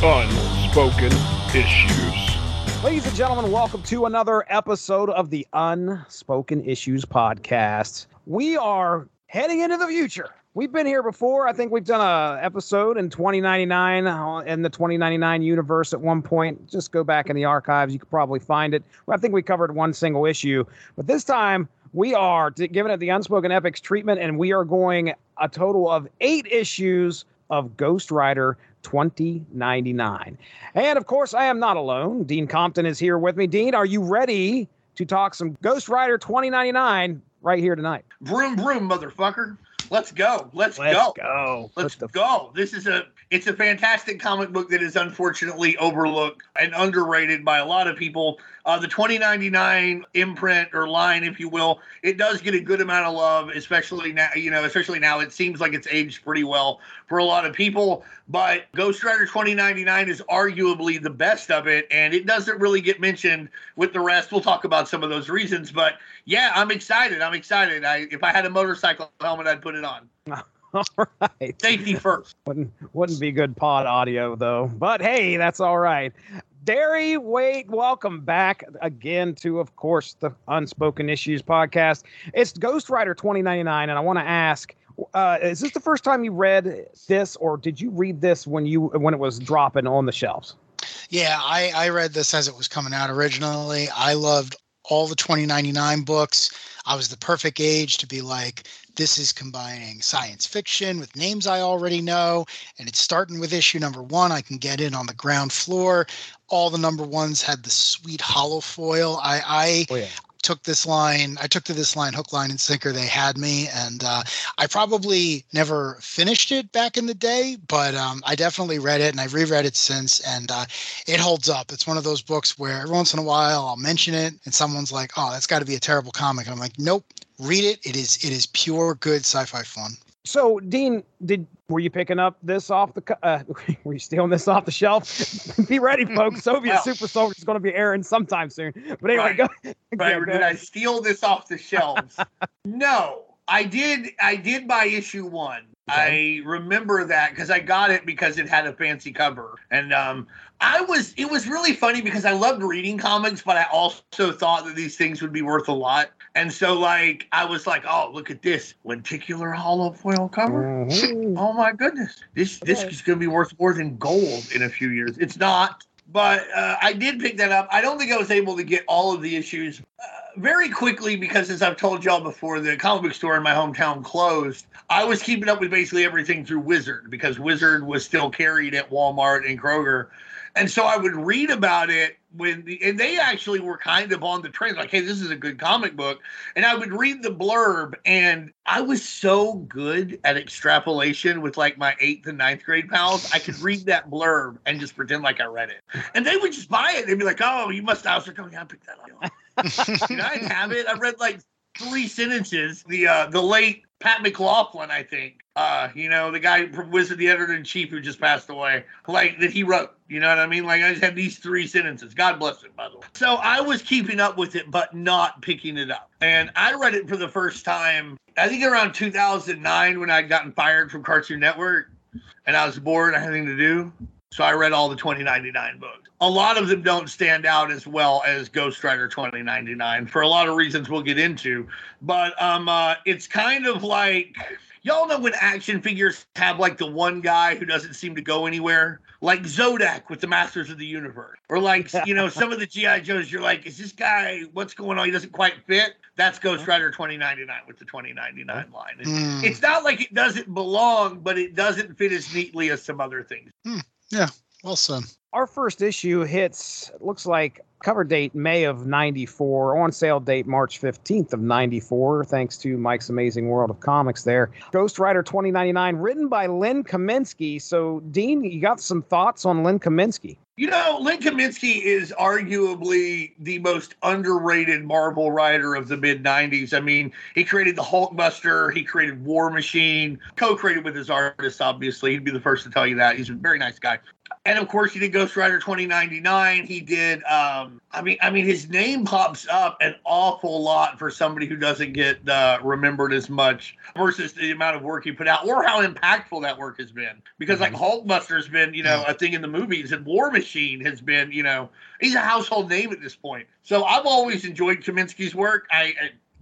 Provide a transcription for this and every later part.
Unspoken Issues. Ladies and gentlemen, welcome to another episode of the Unspoken Issues podcast. We are heading into the future. We've been here before. I think we've done a episode in 2099 uh, in the 2099 universe at one point. Just go back in the archives. You could probably find it. I think we covered one single issue, but this time we are giving it the Unspoken Epics treatment, and we are going a total of eight issues of Ghost Rider 2099. And of course, I am not alone. Dean Compton is here with me. Dean, are you ready to talk some Ghost Rider 2099 right here tonight? Broom, broom, motherfucker. Let's go. Let's, go. Let's go. go. Let's Put the- go. This is a it's a fantastic comic book that is unfortunately overlooked and underrated by a lot of people. Uh, the 2099 imprint or line, if you will, it does get a good amount of love, especially now. You know, especially now, it seems like it's aged pretty well for a lot of people. But Ghost Rider 2099 is arguably the best of it, and it doesn't really get mentioned with the rest. We'll talk about some of those reasons, but yeah, I'm excited. I'm excited. I if I had a motorcycle helmet, I'd put it on. All right. Safety first. Wouldn't wouldn't be good pod audio though. But hey, that's all right. Darry, wait, welcome back again to, of course, the Unspoken Issues podcast. It's Ghost Rider 2099, and I want to ask, uh, is this the first time you read this, or did you read this when you when it was dropping on the shelves? Yeah, I, I read this as it was coming out originally. I loved all the 2099 books. I was the perfect age to be like, this is combining science fiction with names I already know. And it's starting with issue number one. I can get in on the ground floor. All the number ones had the sweet hollow foil. I, I Oh yeah. took this line i took to this line hook line and sinker they had me and uh, i probably never finished it back in the day but um, i definitely read it and i've reread it since and uh, it holds up it's one of those books where every once in a while i'll mention it and someone's like oh that's got to be a terrible comic and i'm like nope read it it is it is pure good sci-fi fun So, Dean, did were you picking up this off the? Uh, were you stealing this off the shelf? be ready, folks. Soviet Well- Super Soldier is going to be airing sometime soon. But anyway, Right. go. Right? yeah, did I steal this off the shelves? no, I did. I did buy issue one. I remember that because I got it because it had a fancy cover, and um, I was. It was really funny because I loved reading comics, but I also thought that these things would be worth a lot. And so, like, I was like, "Oh, look at this lenticular hollow foil cover! Mhm. Oh my goodness, this this is going to be worth more than gold in a few years. It's not, but uh, I did pick that up. I don't think I was able to get all of the issues uh, very quickly because, as I've told y'all before, the comic book store in my hometown closed. I was keeping up with basically everything through Wizard because Wizard was still carried at Walmart and Kroger. And so I would read about it when the, and they actually were kind of on the trend, like, hey, this is a good comic book. And I would read the blurb, and I was so good at extrapolation with like my eighth and ninth grade pals. I could read that blurb and just pretend like I read it. And they would just buy it. They'd be like, oh, you must was like, oh, yeah, I picked that up. I Did I have it? I read like three sentences. The uh, the late Pat McLaughlin, I think. Uh, you know, the guy from Wizard, the editor in chief who just passed away, like that he wrote. You know what I mean? Like I just had these three sentences. God bless him, by the way. So I was keeping up with it, but not picking it up. And I read it for the first time, I think around 2009 when I'd gotten fired from Cartoon Network, and I was bored, I had nothing to do. So I read all the 2099 books. A lot of them don't stand out as well as Ghost Rider 2099 for a lot of reasons we'll get into. But um, uh, it's kind of like y'all know when action figures have like the one guy who doesn't seem to go anywhere, like Zodak with the Masters of the Universe, or like you know some of the GI Joes. You're like, is this guy? What's going on? He doesn't quite fit. That's Ghost Rider 2099 with the 2099 line. And Mm, It's not like it doesn't belong, but it doesn't fit as neatly as some other things. Yeah, well said Our first issue hits, looks like cover date May of 94, on sale date March 15th of 94, thanks to Mike's Amazing World of Comics there. Ghost Rider 2099, written by Len Kaminski. So, Dean, you got some thoughts on Len Kaminski? You know, Len Kaminski is arguably the most underrated Marvel writer of the mid 90s. I mean, he created the Hulkbuster, he created War Machine, co created with his artist, obviously. He'd be the first to tell you that. He's a very nice guy. And of course, he did Ghost Rider 2099. He did um, I mean, I mean, his name pops up an awful lot for somebody who doesn't get uh, remembered as much versus the amount of work he put out, or how impactful that work has been. Because like Hulkbuster's been, you know, a thing in the movies, and War Machine has been, you know, he's a household name at this point. So I've always enjoyed Kaminski's work. I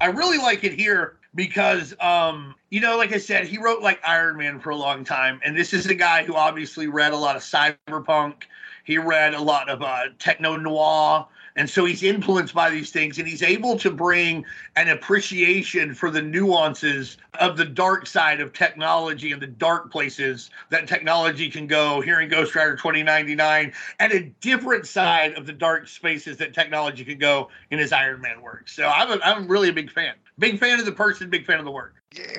I, I really like it here because um you know like i said he wrote like iron man for a long time and this is a guy who obviously read a lot of cyberpunk. He read a lot of uh, techno noir and so he's influenced by these things and he's able to bring an appreciation for the nuances of the dark side of technology and the dark places that technology can go here in Ghost Rider 2099 and a different side of the dark spaces that technology can go in his Iron Man work. So I'm, a, I'm really a big fan. Big fan of the person, big fan of the work.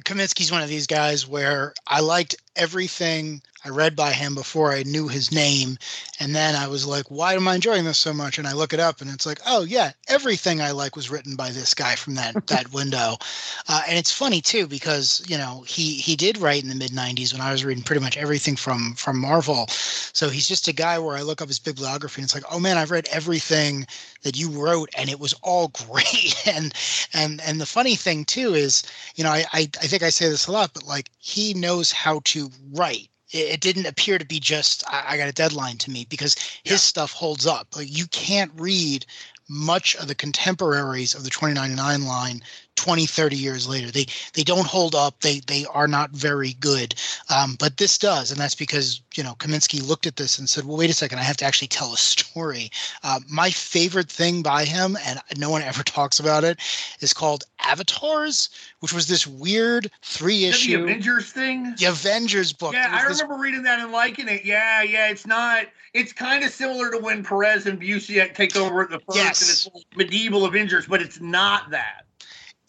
Kaminski's one of these guys where I liked everything I read by him before I knew his name. And then I was like, why am I enjoying this so much? And I look it up and it's like, oh yeah, everything I like was written by this guy from that that window. Uh, and it's funny too, because you know, he he did write in the mid nineties when I was reading pretty much everything from from Marvel. So he's just a guy where I look up his bibliography and it's like, oh man, I've read everything that you wrote and it was all great. and and and the funny thing too is, you know, I I, I think I say this a lot, but like he knows how to write it didn't appear to be just I, got a deadline to meet because his yeah. stuff holds up. Like you can't read much of the contemporaries of the 2099 line 20 30 years later. They they don't hold up. They they are not very good. Um, but this does and that's because you know kaminski looked at this and said well wait a second. I have to actually tell a story. Uh, my favorite thing by him and no one ever talks about it is called avatars which was this weird three issue avengers thing? The avengers book. Yeah i remember this... reading that and liking it. Yeah yeah it's not it's kind of similar to when perez and busiek take over the first yes. and it's medieval avengers but it's not that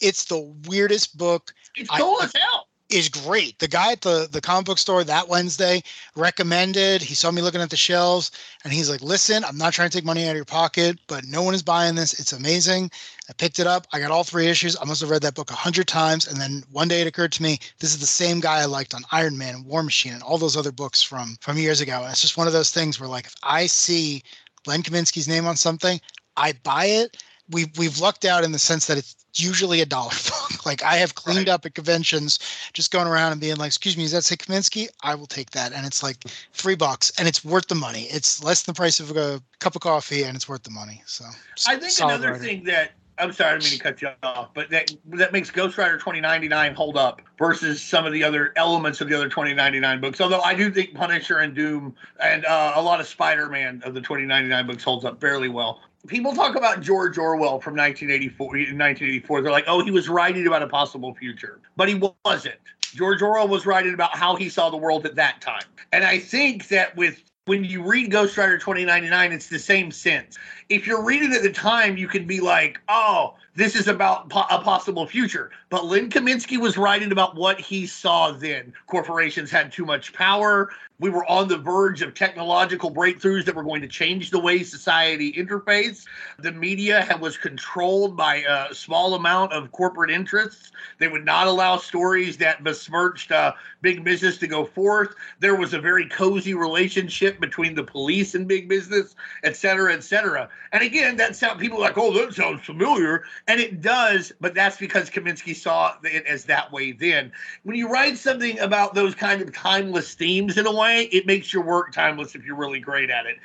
it's the weirdest book. It's cool I, as hell. Is great. The guy at the the comic book store that Wednesday recommended. He saw me looking at the shelves, and he's like, "Listen, I'm not trying to take money out of your pocket, but no one is buying this. It's amazing." I picked it up. I got all three issues. I must have read that book a hundred times, and then one day it occurred to me this is the same guy I liked on Iron Man and War Machine and all those other books from from years ago. And it's just one of those things where, like, if I see Len Kaminski's name on something, I buy it we've we've lucked out in the sense that it's usually a dollar book. like I have cleaned right. up at conventions, just going around and being like, "Excuse me, is that say Kaminski?" I will take that, and it's like three bucks, and it's worth the money. It's less than the price of a cup of coffee, and it's worth the money. So I think another writing. thing that I'm sorry, I didn't mean to cut you off, but that that makes Ghost Rider 2099 hold up versus some of the other elements of the other 2099 books. Although I do think Punisher and Doom and uh, a lot of Spider-Man of the 2099 books holds up fairly well people talk about George Orwell from 1984. 1984, they're like, "Oh, he was writing about a possible future," but he wasn't. George Orwell was writing about how he saw the world at that time, and I think that with when you read Ghost Rider 2099, it's the same sense. If you're reading at the time, you can be like, "Oh, this is about po- a possible future. But Len Kaminski was writing about what he saw then. Corporations had too much power. We were on the verge of technological breakthroughs that were going to change the way society interface. The media had, was controlled by a small amount of corporate interests. They would not allow stories that besmirched uh, big business to go forth. There was a very cozy relationship between the police and big business, et cetera, et cetera. And again, that sound people like, oh, that sounds familiar. And it does, but that's because Kaminski saw it as that way then. When you write something about those kind of timeless themes in a way, it makes your work timeless if you're really great at it.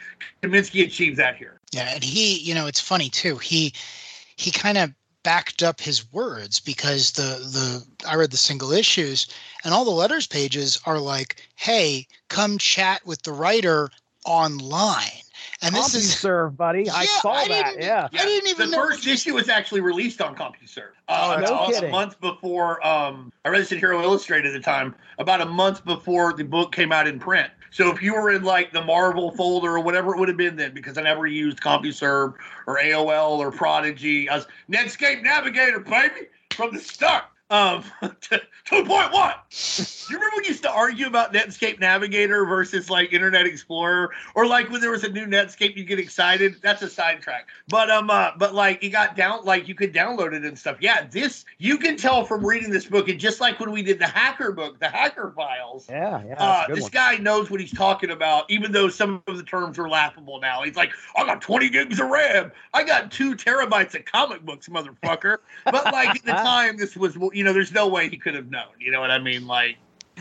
Kaminski achieved that here. Yeah, and he, you know, it's funny too. He he kind of backed up his words because the the I read the single issues and all the letters pages are like, "Hey, come chat with the writer online." And this is serve, buddy. Yeah, I saw I that. Yeah. I didn't even the know. first issue was actually released on CompuServe. Uh, oh, no a, kidding. a month before um, I read this in Hero Illustrated at the time, about a month before the book came out in print. So if you were in like the Marvel folder or whatever it would have been then, because I never used CompuServe or AOL or Prodigy, I was Netscape Navigator, baby, from the start. Um, to, to the? Do you remember when you used to argue about Netscape Navigator versus like Internet Explorer, or like when there was a new Netscape, you get excited? That's a sidetrack. But um, uh, but like it got down, like you could download it and stuff. Yeah, this you can tell from reading this book, and just like when we did the hacker book, the hacker files. Yeah, yeah. Uh, this one. guy knows what he's talking about, even though some of the terms are laughable now. He's like, I got 20 gigs of RAM. I got two terabytes of comic books, motherfucker. but like at the time, this was you know, there's no way he could have known. You know what I mean? Like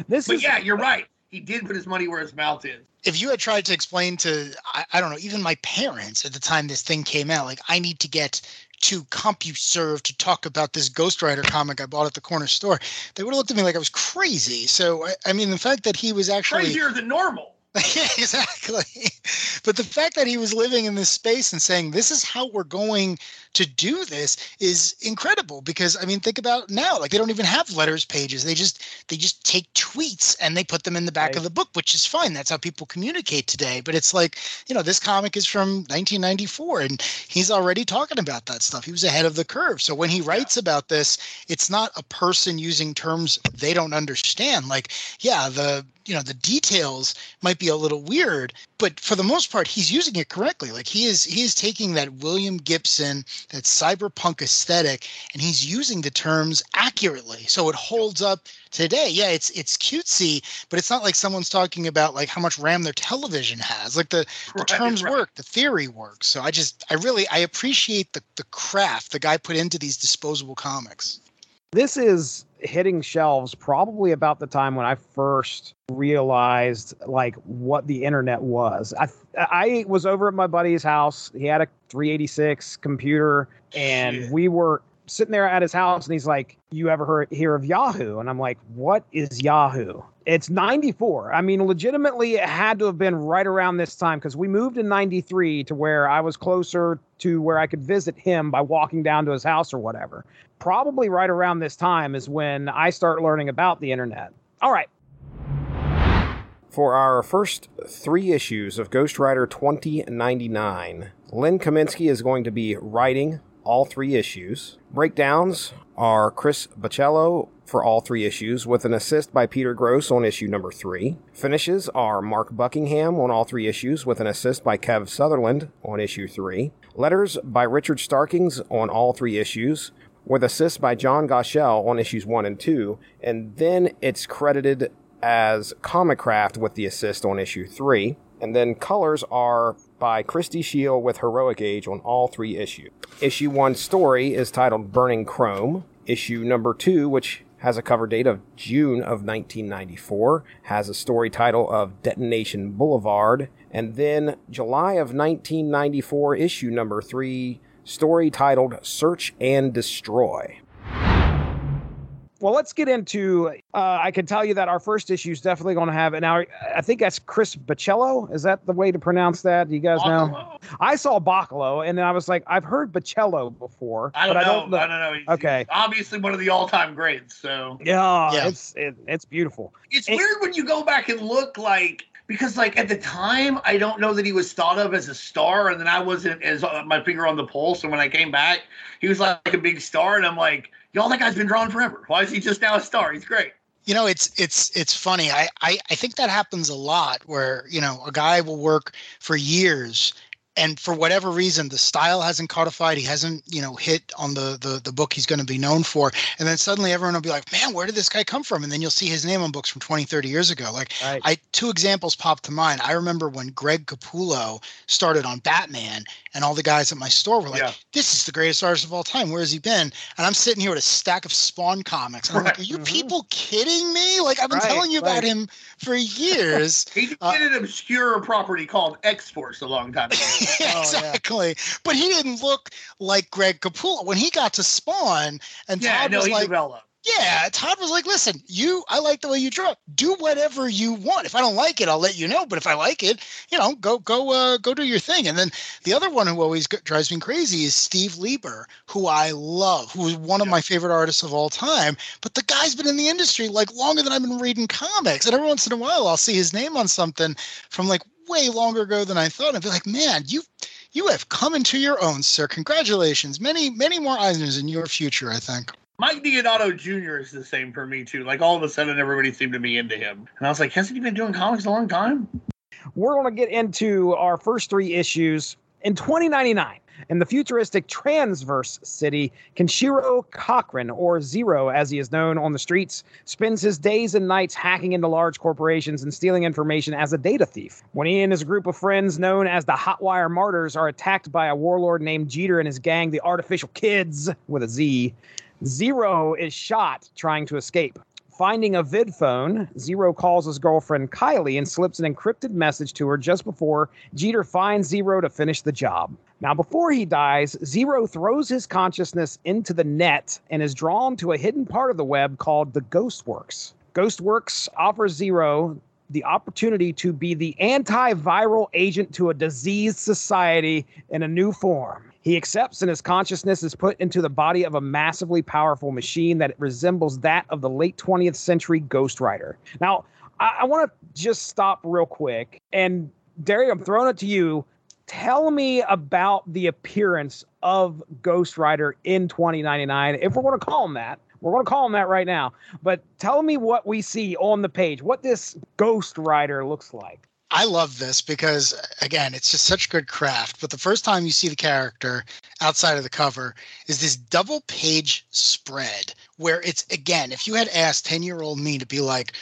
this. But is, yeah, you're right. He did put his money where his mouth is. If you had tried to explain to, I, I don't know, even my parents at the time this thing came out, like I need to get to CompuServe to talk about this Ghost Rider comic I bought at the corner store, they would have looked at me like I was crazy. So I, I mean, the fact that he was actually crazier than normal. yeah, exactly. But the fact that he was living in this space and saying, this is how we're going to do this is incredible because I mean, think about now, like they don't even have letters pages. They just they just take tweets and they put them in the back right. of the book, which is fine. That's how people communicate today. But it's like, you know, this comic is from 1994 and he's already talking about that stuff. He was ahead of the curve. So when he writes yeah. about this, it's not a person using terms they don't understand. Like, yeah, the you know the details might be a little weird but for the most part he's using it correctly like he is he is taking that william gibson that cyberpunk aesthetic and he's using the terms accurately. So it holds up today. Yeah it's it's cutesy but it's not like someone's talking about like how much ram their television has. Like the, the right, terms right. work the theory works. So i just i really i appreciate the the craft the guy put into these disposable comics this is hitting shelves probably about the time when I first realized like what the internet was. I I was over at my buddy's house. He had a 386 computer and we were sitting there at his house and he's like, "You ever heard hear of Yahoo?" And I'm like, "What is Yahoo?" It's 94. I mean, legitimately it had to have been right around this time cuz we moved in 93 to where I was closer to where I could visit him by walking down to his house or whatever. Probably right around this time is when I start learning about the internet. All right. For our first three issues of Ghost Rider 2099, Len Kaminski is going to be writing all three issues. Breakdowns are Chris Bachalo for all three issues, with an assist by Peter Gross on issue number three. Finishes are Mark Buckingham on all three issues, with an assist by Kev Sutherland on issue three. Letters by Richard Starkings on all three issues, with assists by John Gaushell on issues one and two, and then it's credited as Comicraft with the assist on issue three. And then colors are by Christie Scheele with Heroic Age on all three issues. Issue one story is titled Burning Chrome. Issue number two, which has a cover date of June of 1994, has a story title of Detonation Boulevard, and then July of 1994, issue number three, story titled Search and Destroy well, let's get into. Uh, I can tell you that our first issue is definitely going to have. And now I think that's Chris Bachalo. Is that the way to pronounce that? Do you guys Bacalo. know? I saw Bacalo, and then I was like, I've heard Bachello before. I don't know. I don't know. I don't know. He's, okay. He's obviously, one of the all-time greats. So yeah, yeah. it's it, it's beautiful. It's and, weird when you go back and look like because like at the time I don't know that he was thought of as a star, and then I wasn't as uh, my finger on the pulse. And when I came back, he was like a big star, and I'm like y'all that guy's been drawn forever. Why is he just now a star? He's great. You know, it's it's it's funny. I, I I think that happens a lot where, you know, a guy will work for years and for whatever reason the style hasn't codified he hasn't you know hit on the the, the book he's going to be known for and then suddenly everyone will be like man where did this guy come from and then you'll see his name on books from 20 30 years ago like right. i two examples pop to mind i remember when greg capullo started on batman and all the guys at my store were like yeah. this is the greatest artist of all time where has he been and i'm sitting here with a stack of spawn comics and i'm right. like are you mm-hmm. people kidding me like i've been right. telling you about him for years he did uh, an obscure property called x-force a long time ago Oh, exactly. Yeah. But he didn't look like Greg Capullo when he got to Spawn. And yeah, Todd no, was he like, developed. Yeah, Todd was like, "Listen, you, I like the way you draw. Do whatever you want. If I don't like it, I'll let you know. But if I like it, you know, go, go, uh, go do your thing." And then the other one who always drives me crazy is Steve Lieber, who I love, who is one of my favorite artists of all time. But the guy's been in the industry like longer than I've been reading comics, and every once in a while, I'll see his name on something from like way longer ago than I thought. I'd be like, "Man, you." You have come into your own, sir. Congratulations. Many, many more Eisners in your future, I think. Mike Deodato Jr. is the same for me too. Like all of a sudden, everybody seemed to be into him, and I was like, hasn't he been doing comics a long time? We're going to get into our first three issues in 2099. In the futuristic Transverse city, Kenshiro Cochrane, or Zero as he is known on the streets, spends his days and nights hacking into large corporations and stealing information as a data thief. When he and his group of friends, known as the Hotwire Martyrs, are attacked by a warlord named Jeter and his gang, the Artificial Kids, with a Z, Zero is shot trying to escape. Finding a vid phone, Zero calls his girlfriend Kylie and slips an encrypted message to her just before Jeter finds Zero to finish the job. Now, before he dies, Zero throws his consciousness into the net and is drawn to a hidden part of the web called the Ghostworks. Ghostworks offers Zero the opportunity to be the antiviral agent to a diseased society in a new form. He accepts, and his consciousness is put into the body of a massively powerful machine that resembles that of the late 20th century Ghost Rider. Now, I, I want to just stop real quick. And, Darry, I'm throwing it to you. Tell me about the appearance of Ghost Rider in 2099, if we're going to call him that. We're going to call him that right now. But tell me what we see on the page, what this Ghost Rider looks like. I love this because again, it's just such good craft. But the first time you see the character outside of the cover is this double page spread where it's again, if you had asked 10 year old me to be like,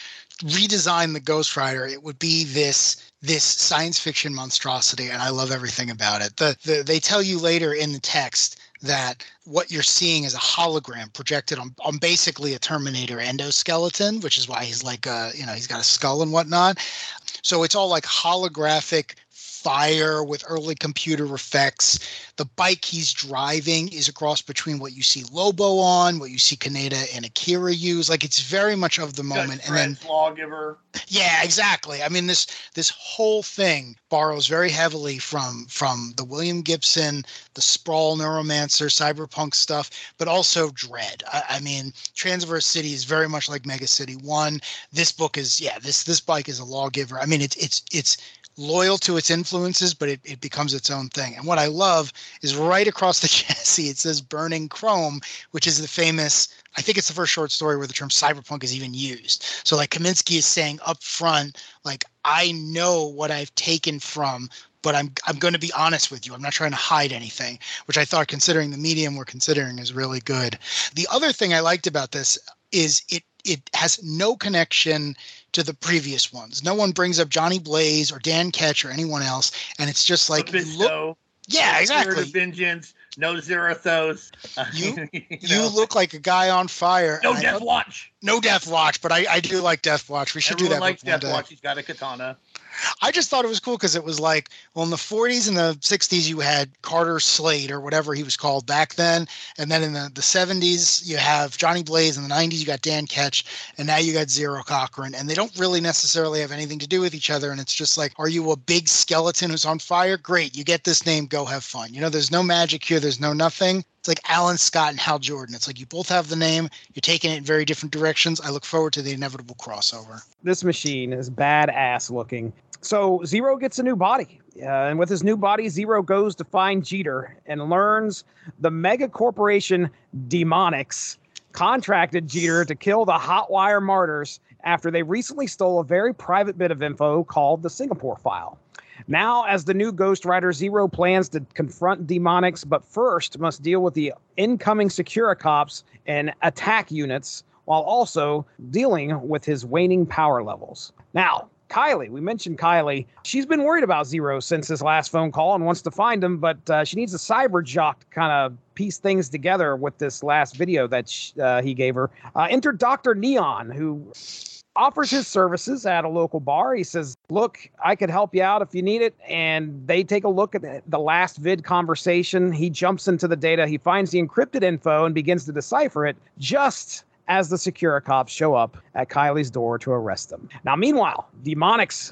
redesign the Ghost Rider, it would be this this science fiction monstrosity, and I love everything about it. The, the they tell you later in the text that what you're seeing is a hologram projected on, on basically a Terminator endoskeleton, which is why he's like a, you know, he's got a skull and whatnot. So it's all like holographic fire with early computer effects. The bike he's driving is a cross between what you see Lobo on, what you see Kaneda and Akira use. Like it's very much of the moment. and then lawgiver. Yeah, exactly. I mean this this whole thing borrows very heavily from from the William Gibson, the Sprawl Neuromancer, cyberpunk stuff, but also Dredd. I, I mean, Transverse City is very much like Mega City One. This book is yeah, this this bike is a lawgiver. I mean, it's it's it's loyal to its influences, but it, it becomes its own thing. And what I love is right across the chassis, it says Burning Chrome, which is the famous, I think it's the first short story where the term cyberpunk is even used. So, like, Kaminski is saying up front, like, I know what I've taken from but I'm I'm going to be honest with you. I'm not trying to hide anything, which I thought, considering the medium we're considering, is really good. The other thing I liked about this is it it has no connection to the previous ones. No one brings up Johnny Blaze or Dan Ketch or anyone else, and it's just like look, yeah, exactly. Vengeance, no Zarathos. You you, know. you, look like a guy on fire. No Death Watch. No Death Watch, but I, I do like Death Watch. We should Everyone do that. Likes Death Watch. He's got a katana. I just thought it was cool because it was like, well, in the 40s and the 60s, you had Carter Slade or whatever he was called back then. And then in the, the 70s, you have Johnny Blaze. In the 90s, you got Dan Ketch. And now you got Zero Cochrane. And they don't really necessarily have anything to do with each other. And it's just like, are you a big skeleton who's on fire? Great. You get this name. Go have fun. You know, there's no magic here. There's no nothing. It's like Alan Scott and Hal Jordan. It's like you both have the name. You're taking it in very different directions. I look forward to the inevitable crossover. This machine is badass looking. So Zero gets a new body. Uh, and with his new body, Zero goes to find Jeter and learns the mega corporation Demonics contracted Jeter to kill the Hotwire martyrs after they recently stole a very private bit of info called the Singapore file. Now, as the new Ghost Rider, Zero plans to confront Demonics, but first must deal with the incoming Secura cops and attack units while also dealing with his waning power levels. Now, Kylie, we mentioned Kylie. She's been worried about Zero since his last phone call and wants to find him, but uh, she needs a cyber jock to kind of piece things together with this last video that sh- uh, he gave her. Uh, enter Dr. Neon, who offers his services at a local bar. He says, Look, I could help you out if you need it. And they take a look at the last vid conversation. He jumps into the data, he finds the encrypted info and begins to decipher it just as the Securicops show up at Kylie's door to arrest them. Now, meanwhile, Demonics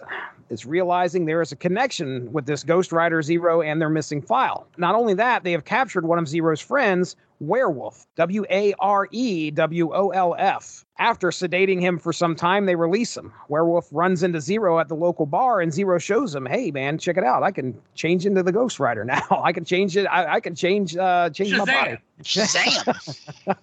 is realizing there is a connection with this Ghost Rider Zero and their missing file. Not only that, they have captured one of Zero's friends, Warewolf, W A R E W O L F. After sedating him for some time, they release him. Warewolf runs into Zero at the local bar, and Zero shows him, "Hey, man, check it out! I can change into the Ghost Rider now. I can change it. I, I can change uh, change Shazam. my body." Shazam!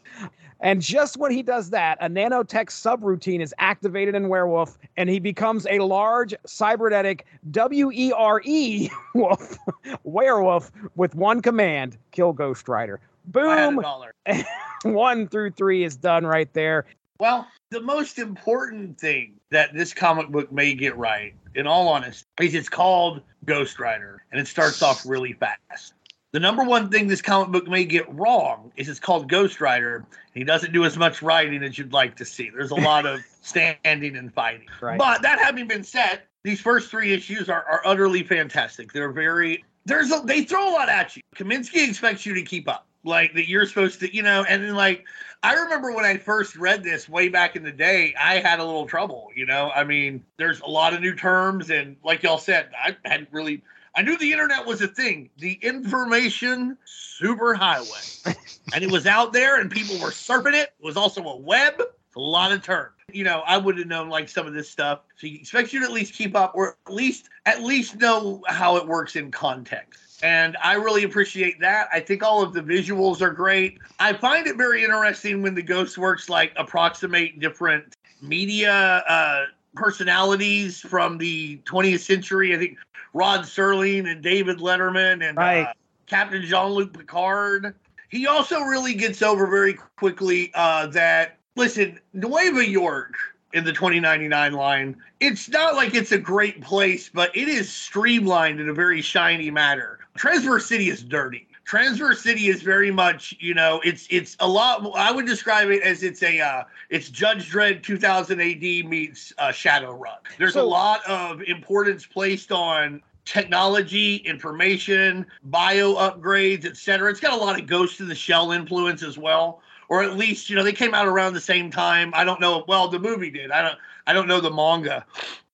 And just when he does that, a nanotech subroutine is activated in Warewolf, and he becomes a large cybernetic W E R E wolf werewolf with one command: kill Ghost Rider. I had a Boom! one through three is done right there. Well, the most important thing that this comic book may get right, in all honesty, is it's called Ghost Rider, and it starts off really fast. The number one thing this comic book may get wrong is it's called Ghost Rider, he doesn't do as much writing as you'd like to see. There's a lot of standing and fighting. Right. But that having been said, these first three issues are, are utterly fantastic. They're very there's a, they throw a lot at you. Kaminski expects you to keep up, like that you're supposed to, you know. And then like I remember when I first read this way back in the day, I had a little trouble, you know. I mean, there's a lot of new terms, and like y'all said, I hadn't really. I knew the internet was a thing, the information superhighway, and it was out there, and people were surfing it. It was also a web. It's a lot of terms. You know, I would have known like some of this stuff. So he expects you to at least keep up, or at least at least know how it works in context. And I really appreciate that. I think all of the visuals are great. I find it very interesting when the Ghost Works like approximate different media uh, personalities from the 20th century. I think Rod Serling and David Letterman and Right. uh, Captain Jean Luc Picard. He also really gets over very quickly uh, that, listen, Nueva York in the 2099 line, it's not like it's a great place, but it is streamlined in a very shiny manner. Transverse City is dirty. Transverse City is very much, you know, it's it's a lot. I would describe it as it's a uh, it's Judge Dredd 2000 AD meets uh, Shadowrun. There's a lot of importance placed on technology, information, bio upgrades, etc. It's got a lot of Ghost in the Shell influence as well, or at least you know they came out around the same time. I don't know. Well, the movie did. I don't. I don't know the manga,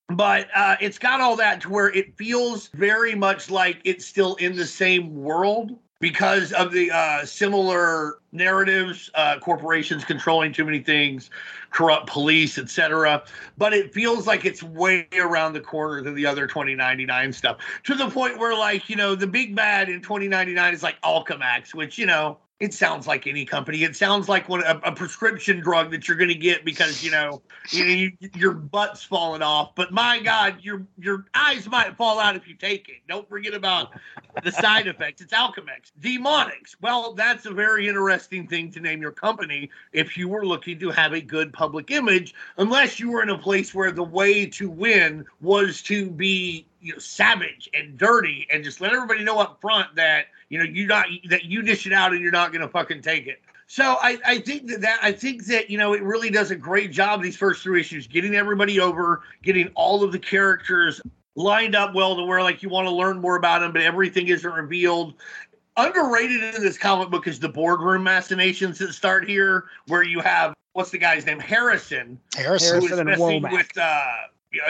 but uh, it's got all that to where it feels very much like it's still in the same world because of the uh, similar narratives, uh, corporations controlling too many things, corrupt police, etc. But it feels like it's way around the corner than the other 2099 stuff to the point where, like, you know, the big bad in 2099 is like Alchemax, which, you know, it sounds like any company. It sounds like one a, a prescription drug that you're going to get because you know, you know you, your butt's falling off. But my God, your your eyes might fall out if you take it. Don't forget about the side effects. It's Alchemax. Demonics. Well, that's a very interesting thing to name your company if you were looking to have a good public image, unless you were in a place where the way to win was to be you know, savage and dirty and just let everybody know up front that you know you not that you dish it out and you're not going to fucking take it. So I, I think that, that I think that you know it really does a great job these first three issues getting everybody over, getting all of the characters lined up well to where like you want to learn more about them, but everything isn't revealed. Underrated in this comic book is the boardroom machinations that start here, where you have what's the guy's name Harrison, Harrison. who is Harrison and messing Womack. with uh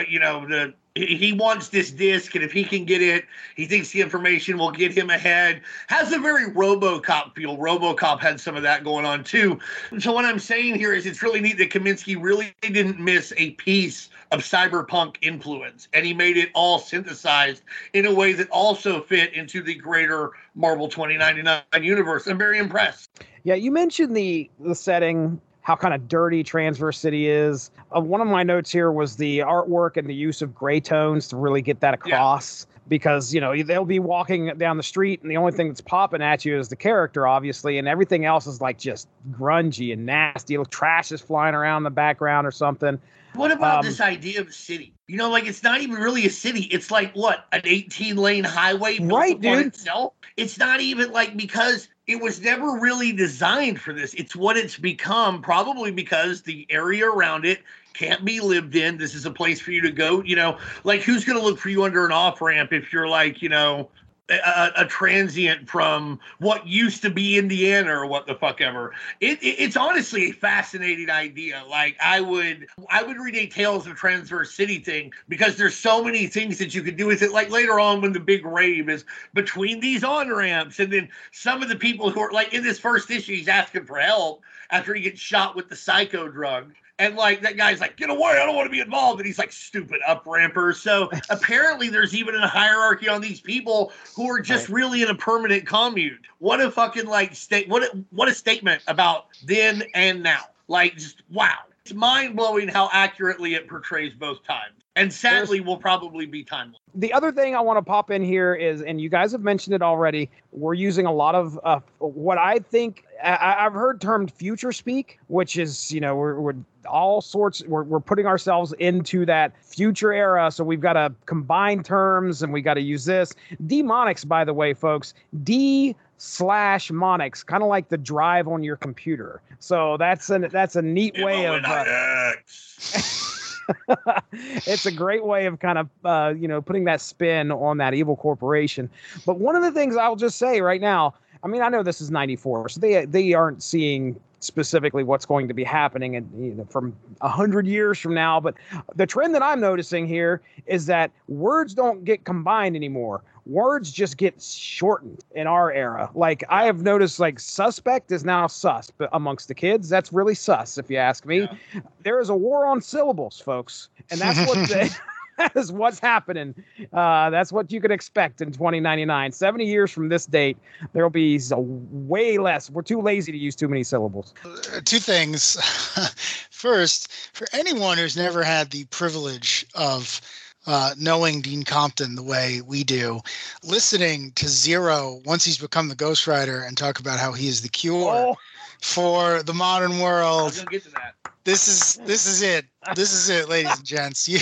you know the he wants this disc and if he can get it he thinks the information will get him ahead. Has a very robocop feel? Robocop had some of that going on too. So what i'm saying here is it's really neat that kaminski really didn't miss a piece of cyberpunk influence and he made it all synthesized in a way that also fit into the greater marvel 2099 universe. I'm very impressed. Yeah, you mentioned the the setting, how kind of dirty Transverse City is. Uh, one of my notes here was the artwork and the use of gray tones to really get that Yeah. across. Because you know they'll be walking down the street, and the only thing that's popping at you is the character, obviously, and everything else is like just grungy and nasty. Trash is flying around the background or something. What about Um, this idea of a city? You know, like it's not even really a city. It's like what an 18 lane highway built Right, dude. itself. It's not even like because it was never really designed for this. It's what it's become, probably because the area around it can't be lived in. This is a place for you to go. You know, like who's going to look for you under an off ramp if you're like, you know, a, a- transient from what used to be Indiana or what the fuck ever. It, it- it's honestly a fascinating idea. Like I would I would read a Tales of Transverse City thing because there's so many things that you could do with it. Like later on when the big rave is between these on ramps, and then some of the people who are like in this first issue, he's asking for help after he gets shot with the psycho drug. And like that guy's like, get away, I don't want to be involved. And he's like, stupid up ramper. So apparently there's even a hierarchy on these people who are just Right. really in a permanent commune. What a fucking like state what a, what a statement about then and now. Like just wow. It's mind blowing how accurately it portrays both times. And sadly will probably be timeless. the other thing I want to pop in here is, and you guys have mentioned it already, we're using a lot of uh, what I think I, I've heard termed future speak, which is, you know, we're, we're all sorts, we're, we're putting ourselves into that future era. So we've got to combine terms and we got to use this. Demonics, by the way, folks, D slash monics, kind of like the drive on your computer. So that's a, that's a neat way of. Uh. it's a great way of kind of uh, you know putting that spin on that evil corporation. But one of the things I'll just say right now, I mean, I know this is '94, so they they aren't seeing specifically what's going to be happening and you know from a hundred years from now. But the trend that I'm noticing here is that words don't get combined anymore. Words just get shortened in our era. Like I have noticed, like suspect is now sus, but amongst the kids, that's really sus, if you ask me Yeah. there is a war on syllables, folks, and that's what the, that is what's happening. Uh, that's what you can expect in 2099. 70 years from this date, there will be a way less. We're too lazy to use too many syllables. Uh, two things. First, for anyone who's never had the privilege of uh, knowing Dean Compton the way we do, listening to Zero once he's become the Ghost Rider and talk about how he is the cure Oh, for the modern world. was gonna get to that. This is this is it. This is it, ladies and gents. You,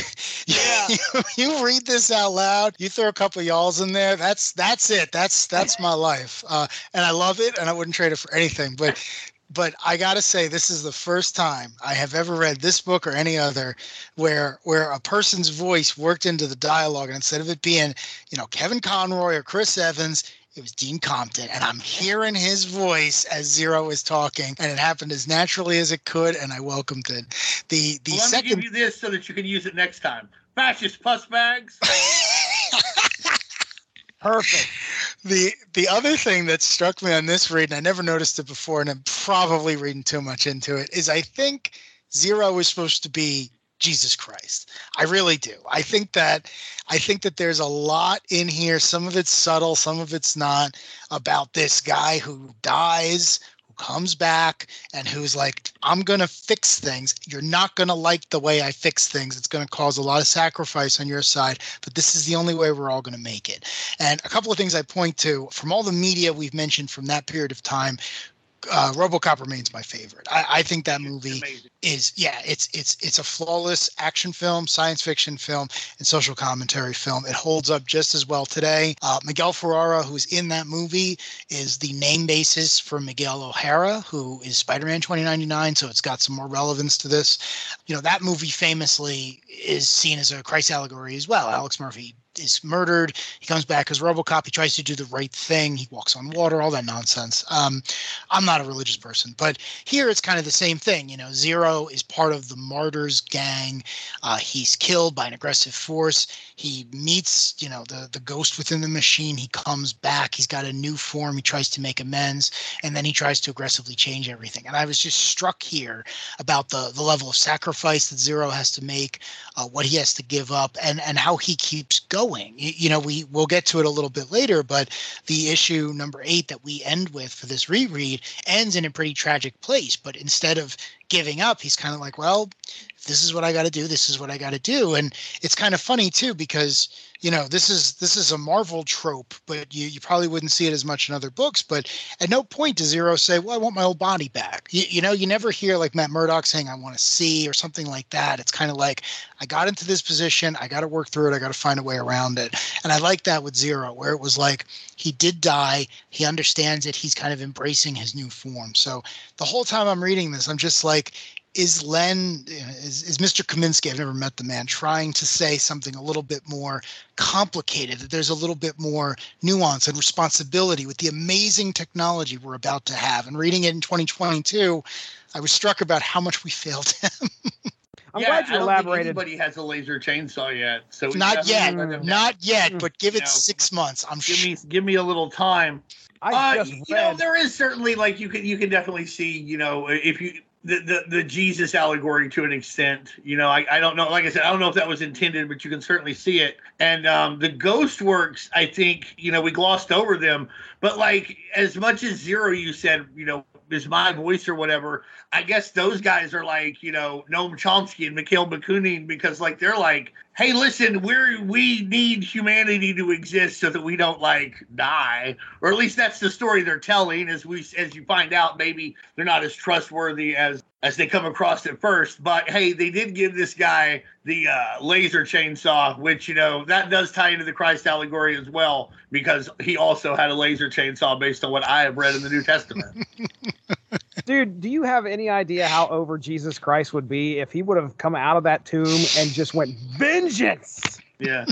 Yeah. you you read this out loud. You throw a couple y'alls in there. That's that's it. That's that's my life. Uh, and I love it, and I wouldn't trade it for anything. But but I gotta say, this is the first time I have ever read this book or any other where where a person's voice worked into the dialogue, and instead of it being you know Kevin Conroy or Chris Evans. It was Dean Compton, and I'm hearing his voice as Zero is talking, and it happened as naturally as it could, and I welcomed it. The the Well, let me second give you this so that you can use it next time. Fascist puss bags. perfect. The the other thing that struck me on this read, and I never noticed it before, and I'm probably reading too much into it, is I think Zero is supposed to be Jesus Christ. I really do. I think that I think that there's a lot in here. Some of it's subtle, some of it's not, about this guy who dies, comes back, and who's like, I'm gonna fix things. You're not gonna like the way I fix things. It's gonna cause a lot of sacrifice on your side, but this is the only way we're all gonna make it. And a couple of things I point to from all the media we've mentioned from that period of time, uh, RoboCop remains my favorite. I, I think that movie Amazing. is yeah, it's it's it's a flawless action film, science fiction film, and social commentary film. It holds up just as well today. Uh, Miguel Ferrara, who's in that movie, is the name basis for Miguel O'Hara, who is Spider-Man 2099. So it's got some more relevance to this. You know that movie famously is seen as a Christ allegory as well. Alex Murphy is murdered. He comes back as RoboCop. He tries to do the right thing. He walks on water. All that nonsense. Um, I'm not a religious person, but here it's kind of the same thing. You know, Zero is part of the Martyrs gang. Uh, he's killed by an aggressive force. He meets, you know, the the ghost within the machine. He comes back. He's got a new form. He tries to make amends, and then he tries to aggressively change everything. And I was just struck here about the the level of sacrifice that Zero has to make, uh, what he has to give up, and and how he keeps going. You, you know, we we'll get to it a little bit later, but the issue number eight that we end with for this reread ends in a pretty tragic place. But instead of giving up, he's kind of like, well, this is what I got to do. This is what I got to do. And it's kind of funny too because you know this is this is a Marvel trope, but you you probably wouldn't see it as much in other books. But at no point does Zero say, "Well, I want my old body back." You, you know, you never hear like Matt Murdock saying, "I want to see" or something like that. It's kind of like, "I got into this position. I got to work through it. I got to find a way around it." And I like that with Zero, where it was like he did die. He understands it. He's kind of embracing his new form. So the whole time I'm reading this, I'm just like, is Len, is, is Mr. Kaminski, I've never met the man, trying to say something a little bit more complicated, that there's a little bit more nuance and responsibility with the amazing technology we're about to have. And reading it in 2022, I was struck about how much we failed him. I'm yeah, glad you I don't elaborated. Think anybody has a laser chainsaw yet, so Not yet. let them- Not yet, Mm. but give it No. six months. I'm Give sure. me give me a little time. I uh, just you know, there is certainly like you can you can definitely see you know if you the, the, the Jesus allegory to an extent. You know, I, I don't know. Like I said, I don't know if that was intended, but you can certainly see it. And um, the ghost works, I think, you know, we glossed over them. But like as much as Zero, you said, you know, is my voice or whatever. I guess those guys are like, you know, Noam Chomsky and Mikhail Bakunin because like they're like, hey, listen, we're we need humanity to exist so that we don't like die, or at least that's the story they're telling. As we as you find out, maybe they're not as trustworthy as as they come across at first. But hey, they did give this guy the uh, laser chainsaw, which you know that does tie into the Christ allegory as well, because he also had a laser chainsaw based on what I have read in the New Testament. Dude, do you have any idea how over Jesus Christ would be if he would have come out of that tomb and just went vengeance? Yeah.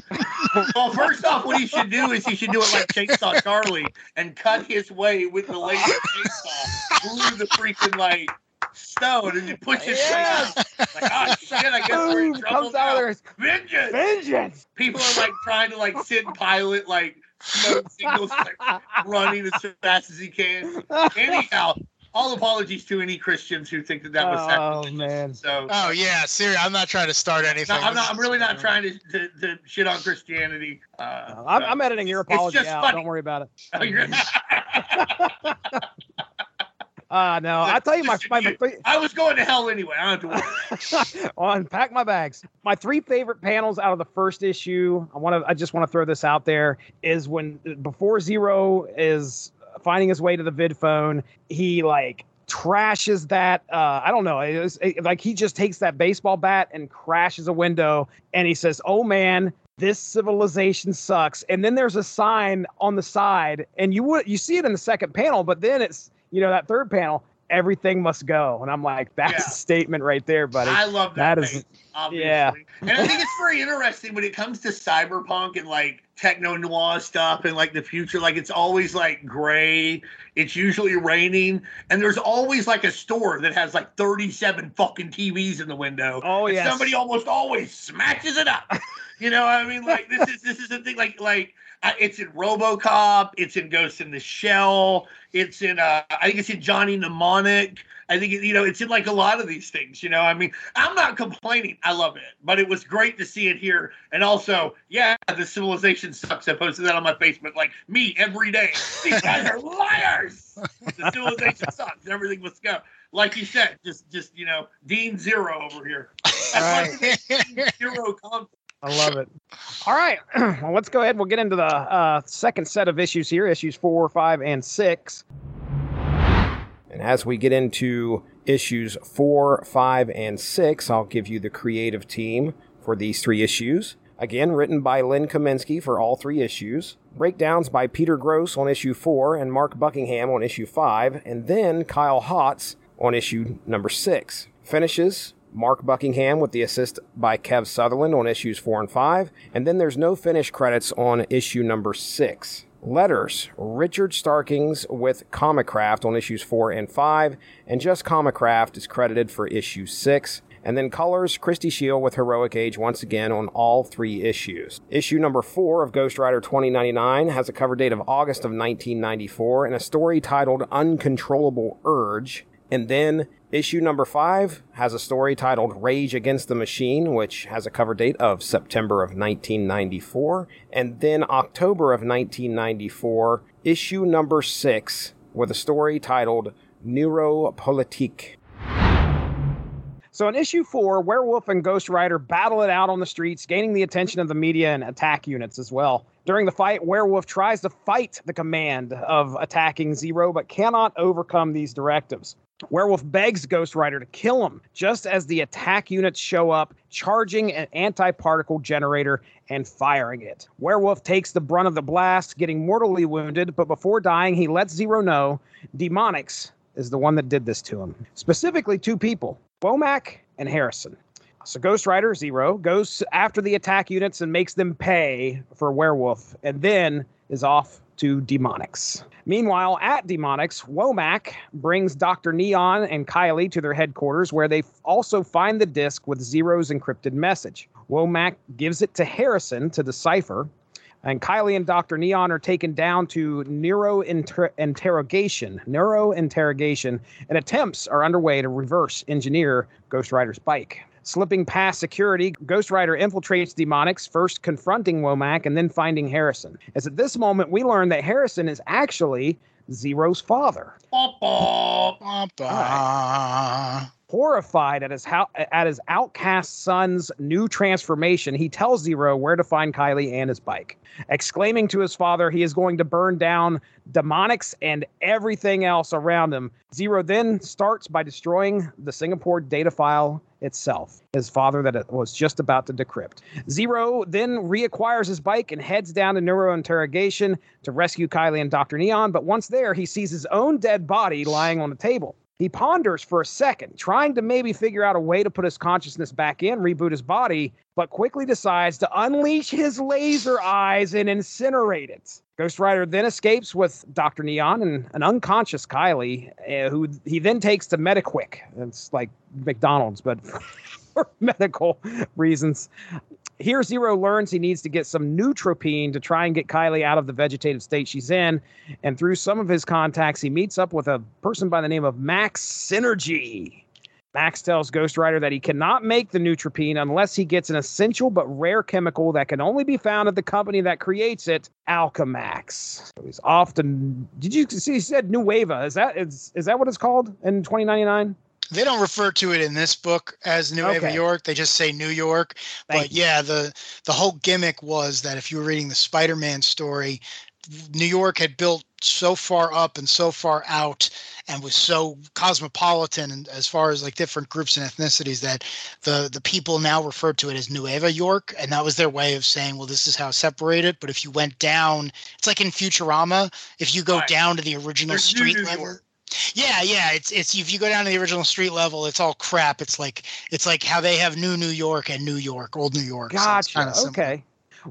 well, first off, what he should do is he should do it like Chainsaw Charlie and cut his way with the laser chainsaw through the freaking like stone and you push it Yes. straight out. Like, oh shit, I guess we're in Boom, trouble comes out of there. Vengeance. Vengeance. People are like trying to like sit and pilot like smoke signals, like running as fast as he can. Anyhow, all apologies to any Christians who think that that was Oh man. So Oh yeah, seriously. I'm not trying to start anything. no, I'm not. I'm really not trying to, to, to shit on Christianity. Uh, I'm, I'm editing your It's apology out. funny. Don't worry about it. Oh, you're- Uh no, I tell you my my, my three, I was going to hell anyway. I don't have to worry. I'll unpack my bags. My three favorite panels out of the first issue. I want to. I just want to throw this out there. Is when before Zero is finding his way to the vid phone, he like trashes that. Uh, I don't know. It was, it- like he just takes that baseball bat and crashes a window, and he says, "Oh man." This civilization sucks. And then there's a sign on the side, and you would you see it in the second panel, but then it's you know that third panel. Everything must go, and I'm like, that's Yeah. a statement right there, buddy. I love that. That is- face, obviously. yeah. and I think it's very interesting when it comes to cyberpunk and like techno noir stuff and like the future. Like it's always like gray. It's usually raining, and there's always like a store that has like 37 fucking TVs in the window. Oh, yes. Somebody almost always smashes it up. you know, what I mean, like this is this is the thing. Like like it's in RoboCop. It's in Ghost in the Shell. It's in uh, I think it's in Johnny Mnemonic. I think it, you know it's in like a lot of these things. You know, I mean, I'm not complaining. I love it, but it was great to see it here. And also, yeah, the civilization sucks. I posted that on my Facebook, like me every day. These guys are liars. The civilization sucks. Everything must go. Like you said, just just you know, Dean Zero over here. That's why Dean Zero. I love it. All right. well, let's go ahead. We'll get into the uh, second set of issues here issues four, five, and six. And as we get into issues four, five, and six, I'll give you the creative team for these three issues. Again, written by Len Kaminski for all three issues. Breakdowns by Peter Gross on issue four and Mark Buckingham on issue five, and then Kyle Hotz on issue number six. Finishes Mark Buckingham with the assist by Kev Sutherland on issues four and five, and then there's no finish credits on issue number six. Letters Richard Starkings with Comicraft on issues four and five, and just Comicraft is credited for issue six. And then colors Christie Scheele with Heroic Age once again on all three issues. Issue number four of Ghost Rider 2099 has a cover date of August of 1994 and a story titled Uncontrollable Urge. And then issue number five has a story titled Rage Against the Machine, which has a cover date of September of 1994. And then October of 1994, issue number six with a story titled Neuropolitique. So in issue four, Warewolf and Ghost Rider battle it out on the streets, gaining the attention of the media and attack units as well. During the fight, Warewolf tries to fight the command of attacking Zero, but cannot overcome these directives. Warewolf begs Ghost Rider to kill him just as the attack units show up, charging an anti-particle generator and firing it. Warewolf takes the brunt of the blast, getting mortally wounded, but before dying, he lets Zero know Demonics is the one that did this to him. Specifically, two people, Womack and Harrison. So Ghost Rider Zero goes after the attack units and makes them pay for Warewolf, and then is off to Demonics. Meanwhile, at Demonics, Womack brings Dr. Neon and Kylie to their headquarters, where they also find the disc with Zero's encrypted message. Womack gives it to Harrison to decipher. And Kylie and Dr. Neon are taken down to neuro inter- interrogation. Neuro interrogation, and attempts are underway to reverse engineer Ghost Rider's bike. Slipping past security, Ghost Rider infiltrates Demonics, first confronting Womack and then finding Harrison. As at this moment, we learn that Harrison is actually Zero's father. Ba-ba. Horrified at his ho- at his outcast son's new transformation, he tells Zero where to find Kylie and his bike, exclaiming to his father he is going to burn down demonics and everything else around him. Zero then starts by destroying the Singapore data file itself, his father that it was just about to decrypt. Zero then reacquires his bike and heads down to neuro interrogation to rescue Kylie and Dr. Neon, but once there, he sees his own dead body lying on the table. He ponders for a second, trying to maybe figure out a way to put his consciousness back in, reboot his body, but quickly decides to unleash his laser eyes and incinerate it. Ghost Rider then escapes with Dr. Neon and an unconscious Kylie, uh, who he then takes to Mediquick. It's like McDonald's, but for medical reasons. Here, Zero learns he needs to get some neutropene to try and get Kylie out of the vegetative state she's in. And through some of his contacts, he meets up with a person by the name of Max Synergy. Max tells Ghost Rider that he cannot make the neutropene unless he gets an essential but rare chemical that can only be found at the company that creates it, Alchemax. So he's often. Did you see? He said Nueva. Is that is is that what it's called in 2099? They don't refer to it in this book as New Okay. York. They just say New York. Thank but yeah, the the whole gimmick was that if you were reading the Spider-Man story, New York had built so far up and so far out and was so cosmopolitan and as far as like different groups and ethnicities that the the people now referred to it as Nueva York and that was their way of saying well this is how separated but if you went down it's like in Futurama if you go Right. down to the original There's street level York. Yeah, yeah. It's it's if you go down to the original street level, it's all crap. It's like it's like how they have New New York and New York, Old New York. Gotcha. kinda okay.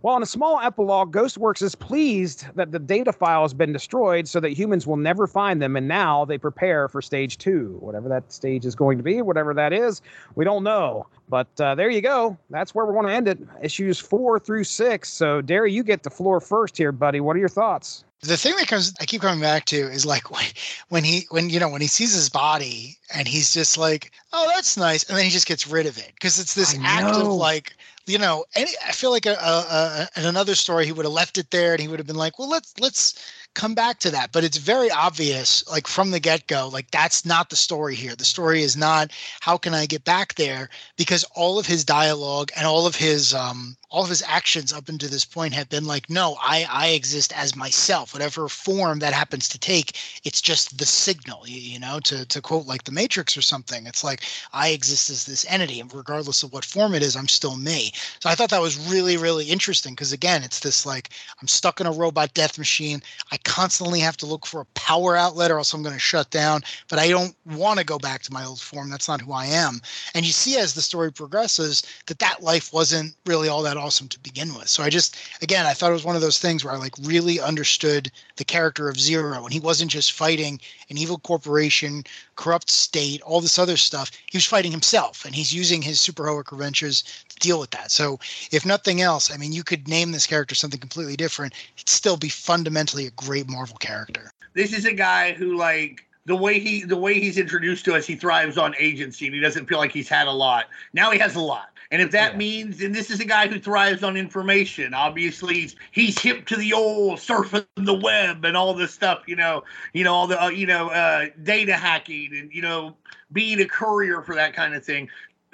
Well, in a small epilogue, Ghostworks is pleased that the data file has been destroyed so that humans will never find them. And now they prepare for stage two, whatever that stage is going to be, whatever that is. We don't know. But uh, there you go. That's where we're going to end it. Issues four through six. So, Darry, you get the floor first here, buddy. What are your thoughts? The thing that comes, I keep coming back to is like when, when he when you know when he sees his body and he's just like, oh, that's nice, and then he just gets rid of it because it's this act of like. You know, any, I feel like a, a, a, in another story he would have left it there, and he would have been like, "Well, let's let's come back to that." But it's very obvious, like from the get go, like that's not the story here. The story is not how can I get back there, because all of his dialogue and all of his um all of his actions up until this point have been like, no, I I exist as myself, whatever form that happens to take. It's just the signal, you, you know, to to quote like the Matrix or something. It's like I exist as this entity, and regardless of what form it is, I'm still me. So I thought that was really really interesting because again, it's this like I'm stuck in a robot death machine. I constantly have to look for a power outlet, or else I'm going to shut down. But I don't want to go back to my old form. That's not who I am. And you see as the story progresses that that life wasn't really all that awesome to begin with. So I just, again, I thought it was one of those things where I like really understood the character of Zero, and he wasn't just fighting an evil corporation, corrupt state, all this other stuff. He was fighting himself, and he's using his superheroic adventures to deal with that. So if nothing else, I mean, you could name this character something completely different. It'd still be fundamentally a great Marvel character. This is a guy who like the way he the way he's introduced to us, he thrives on agency and he doesn't feel like he's had a lot. Now he has a lot. And if that Yeah. means, and this is a guy who thrives on information. Obviously, he's, he's hip to the old surfing the web and all this stuff. You know, you know all the uh, you know uh, data hacking and you know being a courier for that kind of thing.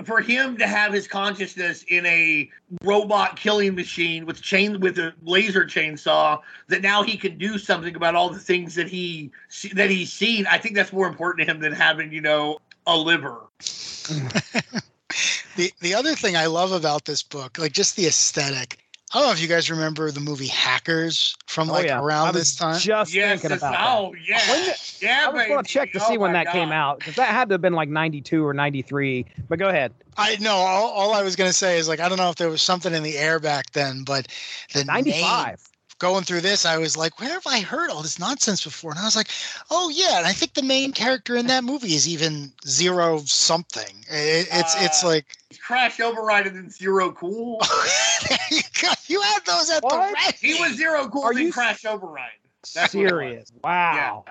For him to have his consciousness in a robot killing machine with chain with a laser chainsaw, that now he can do something about all the things that he that he's seen. I think that's more important to him than having you know a liver. The the other thing I love about this book, like just the aesthetic. I don't know if you guys remember the movie Hackers from oh, like I around was this time. just yes, thinking it's- about that. oh yeah, When did- yeah. I was going to check to Oh see when my that came out because that had to have been like 92 or 93. But go ahead. I know all, all I was gonna say is like I don't know if there was something in the air back then, but the 95. Going through this, I was like, where have I heard all this nonsense before? And I was like, oh yeah, and I think the main character in that movie is even zero something. It, it's it's Uh, like Crash Override and then Zero Cool. you, you had those at the What? ready. He was Zero Cool Are then you Crash Override. That's what it was. Serious. Wow.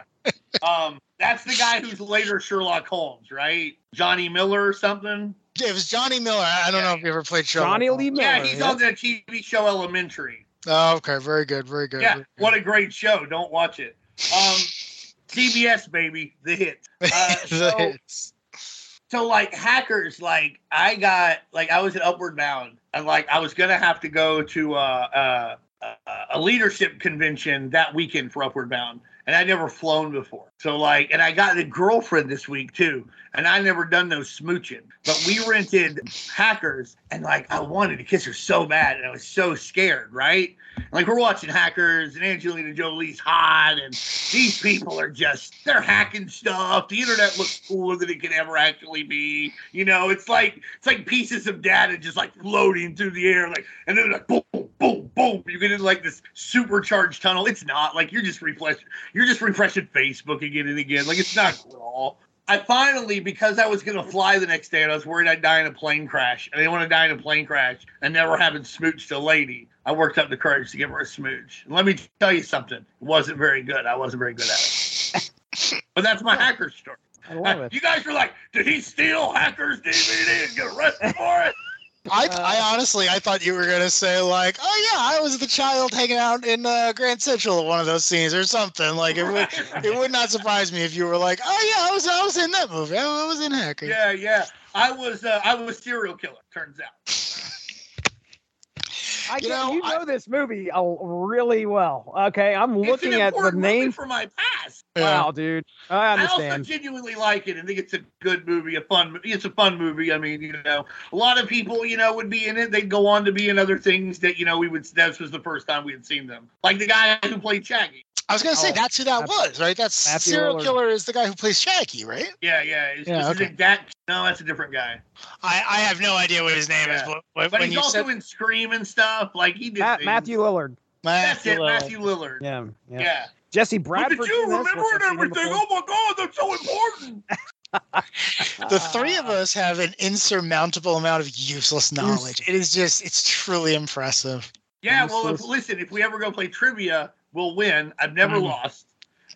Um, that's the guy who's later Sherlock Holmes, right? Johnny Miller or something. It was Johnny Miller. I I don't know if you ever played Sherlock Johnny Lee Miller. yeah, he's yeah. on the TV show Elementary. Oh, okay. Very good. Very good. Yeah, very good. what a great show. Don't watch it. Um, CBS baby, the hit. Uh, The so- hits. so like hackers like i got like i was at upward bound and like i was gonna have to go to uh, uh, a leadership convention that weekend for upward bound and i'd never flown before. So like and i got a girlfriend this week too and i never done no smooching. But we rented hackers and like i wanted to kiss her so bad and i was so scared right like we're watching hackers and angelina jolie's hot and these people are just they're hacking stuff. The internet looks cooler than it can ever actually be. You know it's like it's like pieces of data just like floating through the air like and then like boom boom boom. You get into like this supercharged tunnel. It's not. Like you're just refreshing you're just refreshing facebook again and again. Like it's not cool at all I finally, because I was going to fly the next day and I was worried I'd die in a plane crash, and I didn't want to die in a plane crash and never having smooched a lady, I worked up the courage to give her a smooch. And let me tell you something, it wasn't very good. I wasn't very good at it. but that's my hacker story. I love it. You guys were like, did he steal Hacker's DVD and get arrested for it? I, Uh, I honestly, I thought you were gonna say like, oh yeah, I was the child hanging out in uh, Grand Central at one of those scenes or something. Like it would, it would not surprise me if you were like, oh yeah, I was, I was in that movie. I was in Hacker. yeah, yeah. I was, uh, I was serial killer. Turns out. I You know, you I- this movie uh, really well. Okay, I'm It's looking an at the name. for my past. Wow, dude, I I also genuinely like it and think it's a good movie, a fun. Movie. It's a fun movie. I mean, you know, a lot of people, you know, would be in it. They'd go on to be in other things that you know we would. This was the first time we had seen them, like the guy who played Shaggy. I was gonna say Oh, that's who that Matthew- was, right? That's Matthew serial Lillard. killer is the guy who plays Shaggy, right? Yeah, yeah. Is, Yeah, okay. that? No, that's a different guy. I, I have no idea what his name is, Yeah. but, but But when he's you also said in Scream and stuff. Like he did. Ma- things. Matthew Lillard. That's it, Lillard. Matthew Lillard. Yeah, yeah. Yeah. Jesse But Bradford. did you in remember and everything? Oh my God, that's so important. The three of us have an insurmountable amount of useless knowledge. It is just, it's truly impressive. Yeah, well, if, listen, if we ever go play trivia, we'll win. I've never Mhm. lost.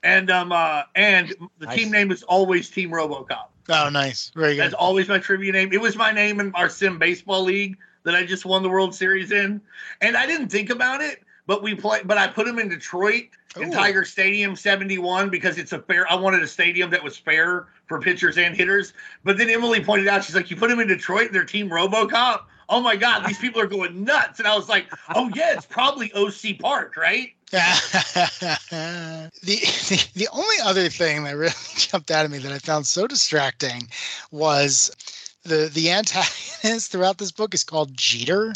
And um uh and the Nice. team name is always Team RoboCop. Oh, nice, very good. That's always my trivia name. It was my name in our sim baseball league that I just won the World Series in. And I didn't think about it, but we play but I put him in Detroit in Tiger Stadium 71 because it's a fair I wanted a stadium that was fair for pitchers and hitters. But then Emily pointed out, she's like, You put him in Detroit, their team RoboCop. Oh my God, these people are going nuts. And I was like, Oh yeah, it's probably OC Park, right? the, the the only other thing that really jumped out at me that I found so distracting was the the antagonist throughout this book is called Jeter,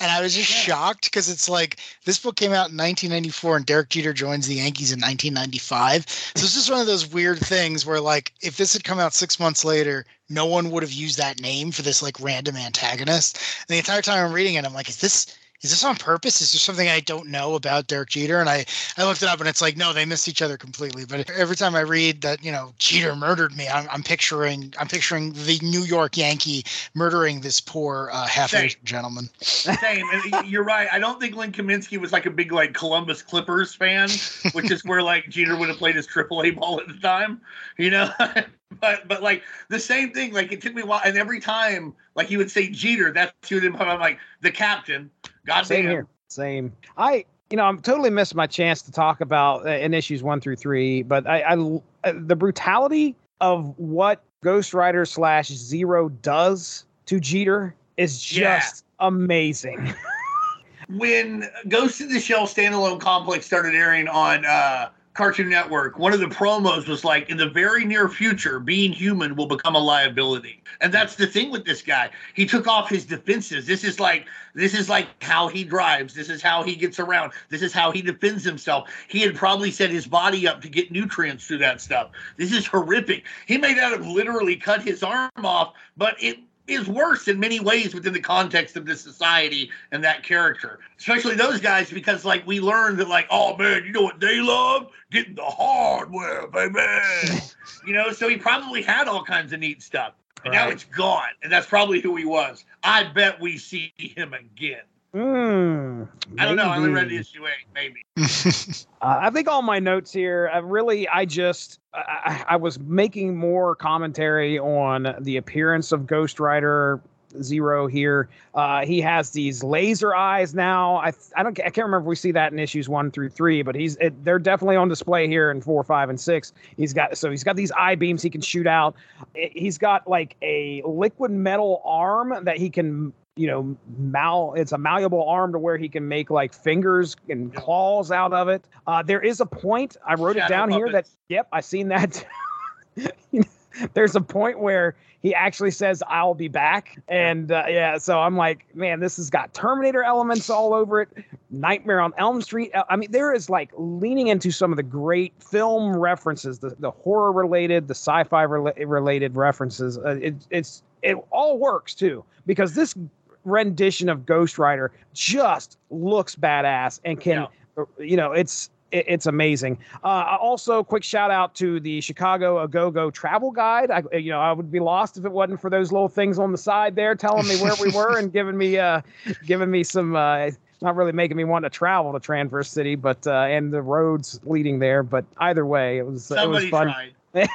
and I was just Yeah. shocked because it's like this book came out in 1994 and Derek Jeter joins the Yankees in 1995. So it's just one of those weird things where like if this had come out six months later, no one would have used that name for this like random antagonist. And the entire time I'm reading it, I'm like, is this is this on purpose? Is there something I don't know about Derek Jeter? And I, I looked it up and it's like, no, they missed each other completely. But every time I read that, you know, Jeter murdered me, I'm, I'm picturing, I'm picturing the New York Yankee murdering this poor uh, half Asian gentleman. Same. And you're right. I don't think Len Kaminski was like a big like Columbus Clippers fan, which is where like Jeter would have played his AAA ball at the time, you know. but but like the same thing. Like it took me a while, and every time like he would say Jeter, that's who I'm like the captain. God Same damn. here. Same. I, you know, I'm totally missed my chance to talk about uh, in issues one through three, but I, I uh, the brutality of what Ghost Rider slash Zero does to Jeter is just Yeah. amazing. when Ghost in the Shell standalone complex started airing on uh, Cartoon Network, one of the promos was like, in the very near future, being human will become a liability. And that's the thing with this guy. He took off his defenses. This is like this is like how he drives. This is how he gets around. This is how he defends himself. He had probably set his body up to get nutrients through that stuff. This is horrific. He may not have literally cut his arm off, but it is worse in many ways within the context of this society and that character. Especially those guys, because like we learned that, like, oh man, you know what they love? Getting the hardware, baby. you know, so he probably had all kinds of neat stuff. and now it's gone, and that's probably who he was. I bet we see him again. Hmm, I don't know. I only read maybe. issue eight, maybe. Uh, I think all my notes here, I really, I just, I, I was making more commentary on the appearance of Ghost Rider Zero here. Uh, he has these laser eyes now. I, I don't, I can't remember if we see that in issues one through three, but he's, it, they're definitely on display here in four, five, and six. He's got, so he's got these eye beams he can shoot out. He's got like a liquid metal arm that he can you know, mal it's a malleable arm to where he can make like fingers and claws out of it. Uh, there is a point I wrote it Shadow down here that yep, I seen that. There's a point where he actually says I'll be back and uh, yeah, so I'm like, man, this has got Terminator elements all over it. Nightmare on Elm Street. Uh, I mean, there is like leaning into some of the great film references, the, the horror related, the sci-fi rela- related references. Uh, it, it's it all works too because this rendition of Ghost Rider just looks badass and can, you know, it's it's amazing. Uh, also, quick shout out to the Chicago A Go Go travel guide. I, you know, I would be lost if it wasn't for those little things on the side there telling me where we were and giving me uh, giving me some. Uh, not really making me want to travel to Transverse City, but uh, and the roads leading there. But either way, it was it was fun.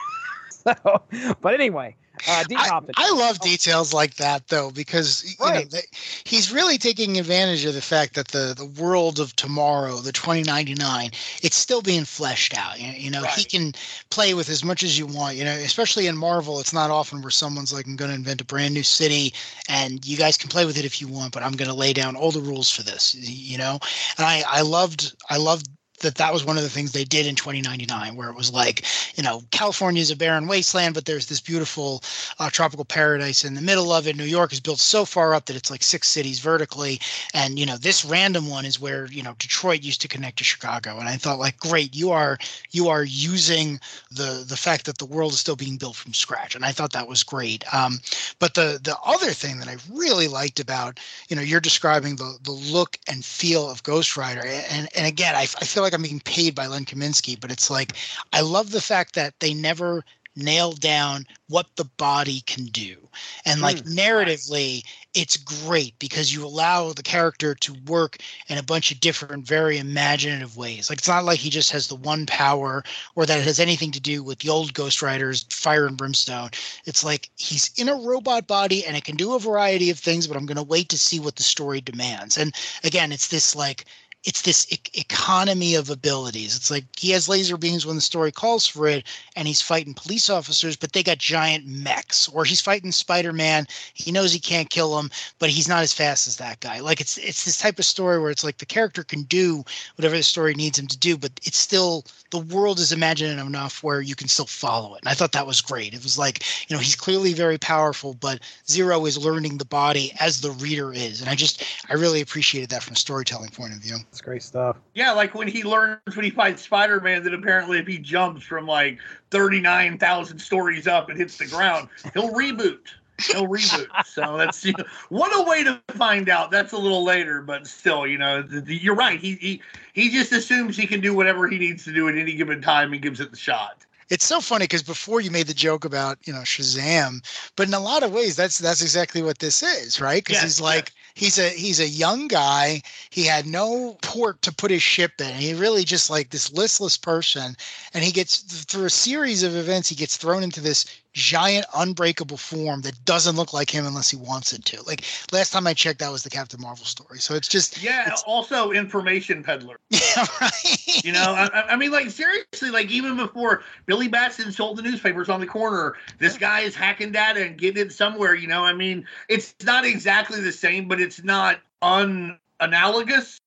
So, but anyway, uh, I, I love details like that though because you know, they, he's really taking advantage of the fact that the the world of tomorrow, the 2099, it's still being fleshed out. You, you know, he can play with as much as you want. You know, especially in Marvel, it's not often where someone's like, "I'm going to invent a brand new city, and you guys can play with it if you want, but I'm going to lay down all the rules for this." You know, and I I loved I loved that that was one of the things they did in 2099 where it was like you know california is a barren wasteland but there's this beautiful uh, tropical paradise in the middle of it. New york is built so far up that it's like six cities vertically. And you know this random one is where you know detroit used to connect to chicago. And i thought like great you are you are using the the fact that the world is still being built from scratch. And i thought that was great. Um, but the the other thing that i really liked about you know you're describing the the look and feel of ghost rider. And and again i, I feel like i'm being paid by len kaminski but it's like i love the fact that they never nail down what the body can do. And like mm. narratively it's great because you allow the character to work in a bunch of different very imaginative ways. Like it's not like he just has the one power or that it has anything to do with the old ghost riders fire and brimstone. It's like he's in a robot body and it can do a variety of things but i'm going to wait to see what the story demands. And again it's this like it's this e- economy of abilities. It's like he has laser beams when the story calls for it, and he's fighting police officers, but they got giant mechs. Or he's fighting Spider-Man. He knows he can't kill him, but he's not as fast as that guy. Like it's it's this type of story where it's like the character can do whatever the story needs him to do, but it's still the world is imaginative enough where you can still follow it. And I thought that was great. It was like you know he's clearly very powerful, but Zero is learning the body as the reader is, and I just I really appreciated that from a storytelling point of view. It's great stuff. Yeah, like when he learns when he fights Spider Man that apparently if he jumps from like 39,000 stories up and hits the ground, he'll reboot. He'll reboot. So that's you know, what a way to find out. That's a little later, but still, you know, the, the- you're right. He, he he just assumes he can do whatever he needs to do at any given time and gives it the shot. It's so funny because before you made the joke about you know Shazam, but in a lot of ways that's that's exactly what this is, right? Because Yes, he's like he's a he's a young guy. He had no port to put his ship in. He really just like this listless person, and he gets through a series of events. He gets thrown into this giant unbreakable form that doesn't look like him unless he wants it to. Like last time I checked, that was the Captain Marvel story. So it's just Yeah, It's- also information peddler. yeah, right. You know, I, I- mean, like seriously, like even before Billy Batson sold the newspapers on the corner, this guy is hacking data and getting it somewhere. You know, I mean, it's not exactly the same, but it's not unanalogous.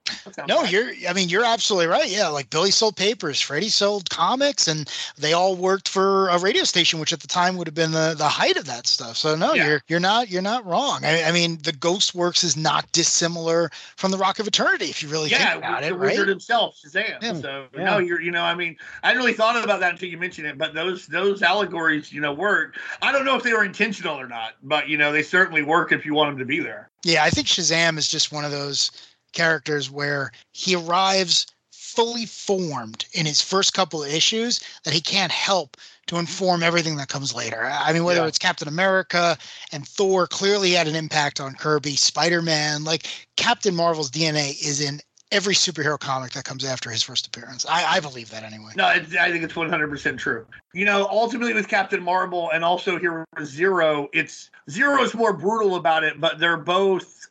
No, right. you're. I mean, you're absolutely right. Yeah, like Billy sold papers, Freddie sold comics, and they all worked for a radio station, which at the time would have been the, the height of that stuff. So no, Yeah. you're you're not you're not wrong. I, I mean, the Ghost Works is not dissimilar from the Rock of Eternity if you really yeah, think about the it, right? wizard himself, Shazam. Yeah. So Yeah. no, you're, you know, I mean, I hadn't really thought about that until you mentioned it, but those those allegories, you know, work. I don't know if they were intentional or not, but you know, they certainly work if you want them to be there. Yeah, I think Shazam is just one of those characters where he arrives fully formed in his first couple of issues that he can't help to inform everything that comes later. I mean, whether Yeah. it's Captain America and Thor clearly had an impact on Kirby, Spider Man, like Captain Marvel's DNA is in every superhero comic that comes after his first appearance. I, I believe that anyway. No, I think it's 100% true. You know, ultimately with Captain Marvel and also here with Zero, it's Zero is more brutal about it, but they're both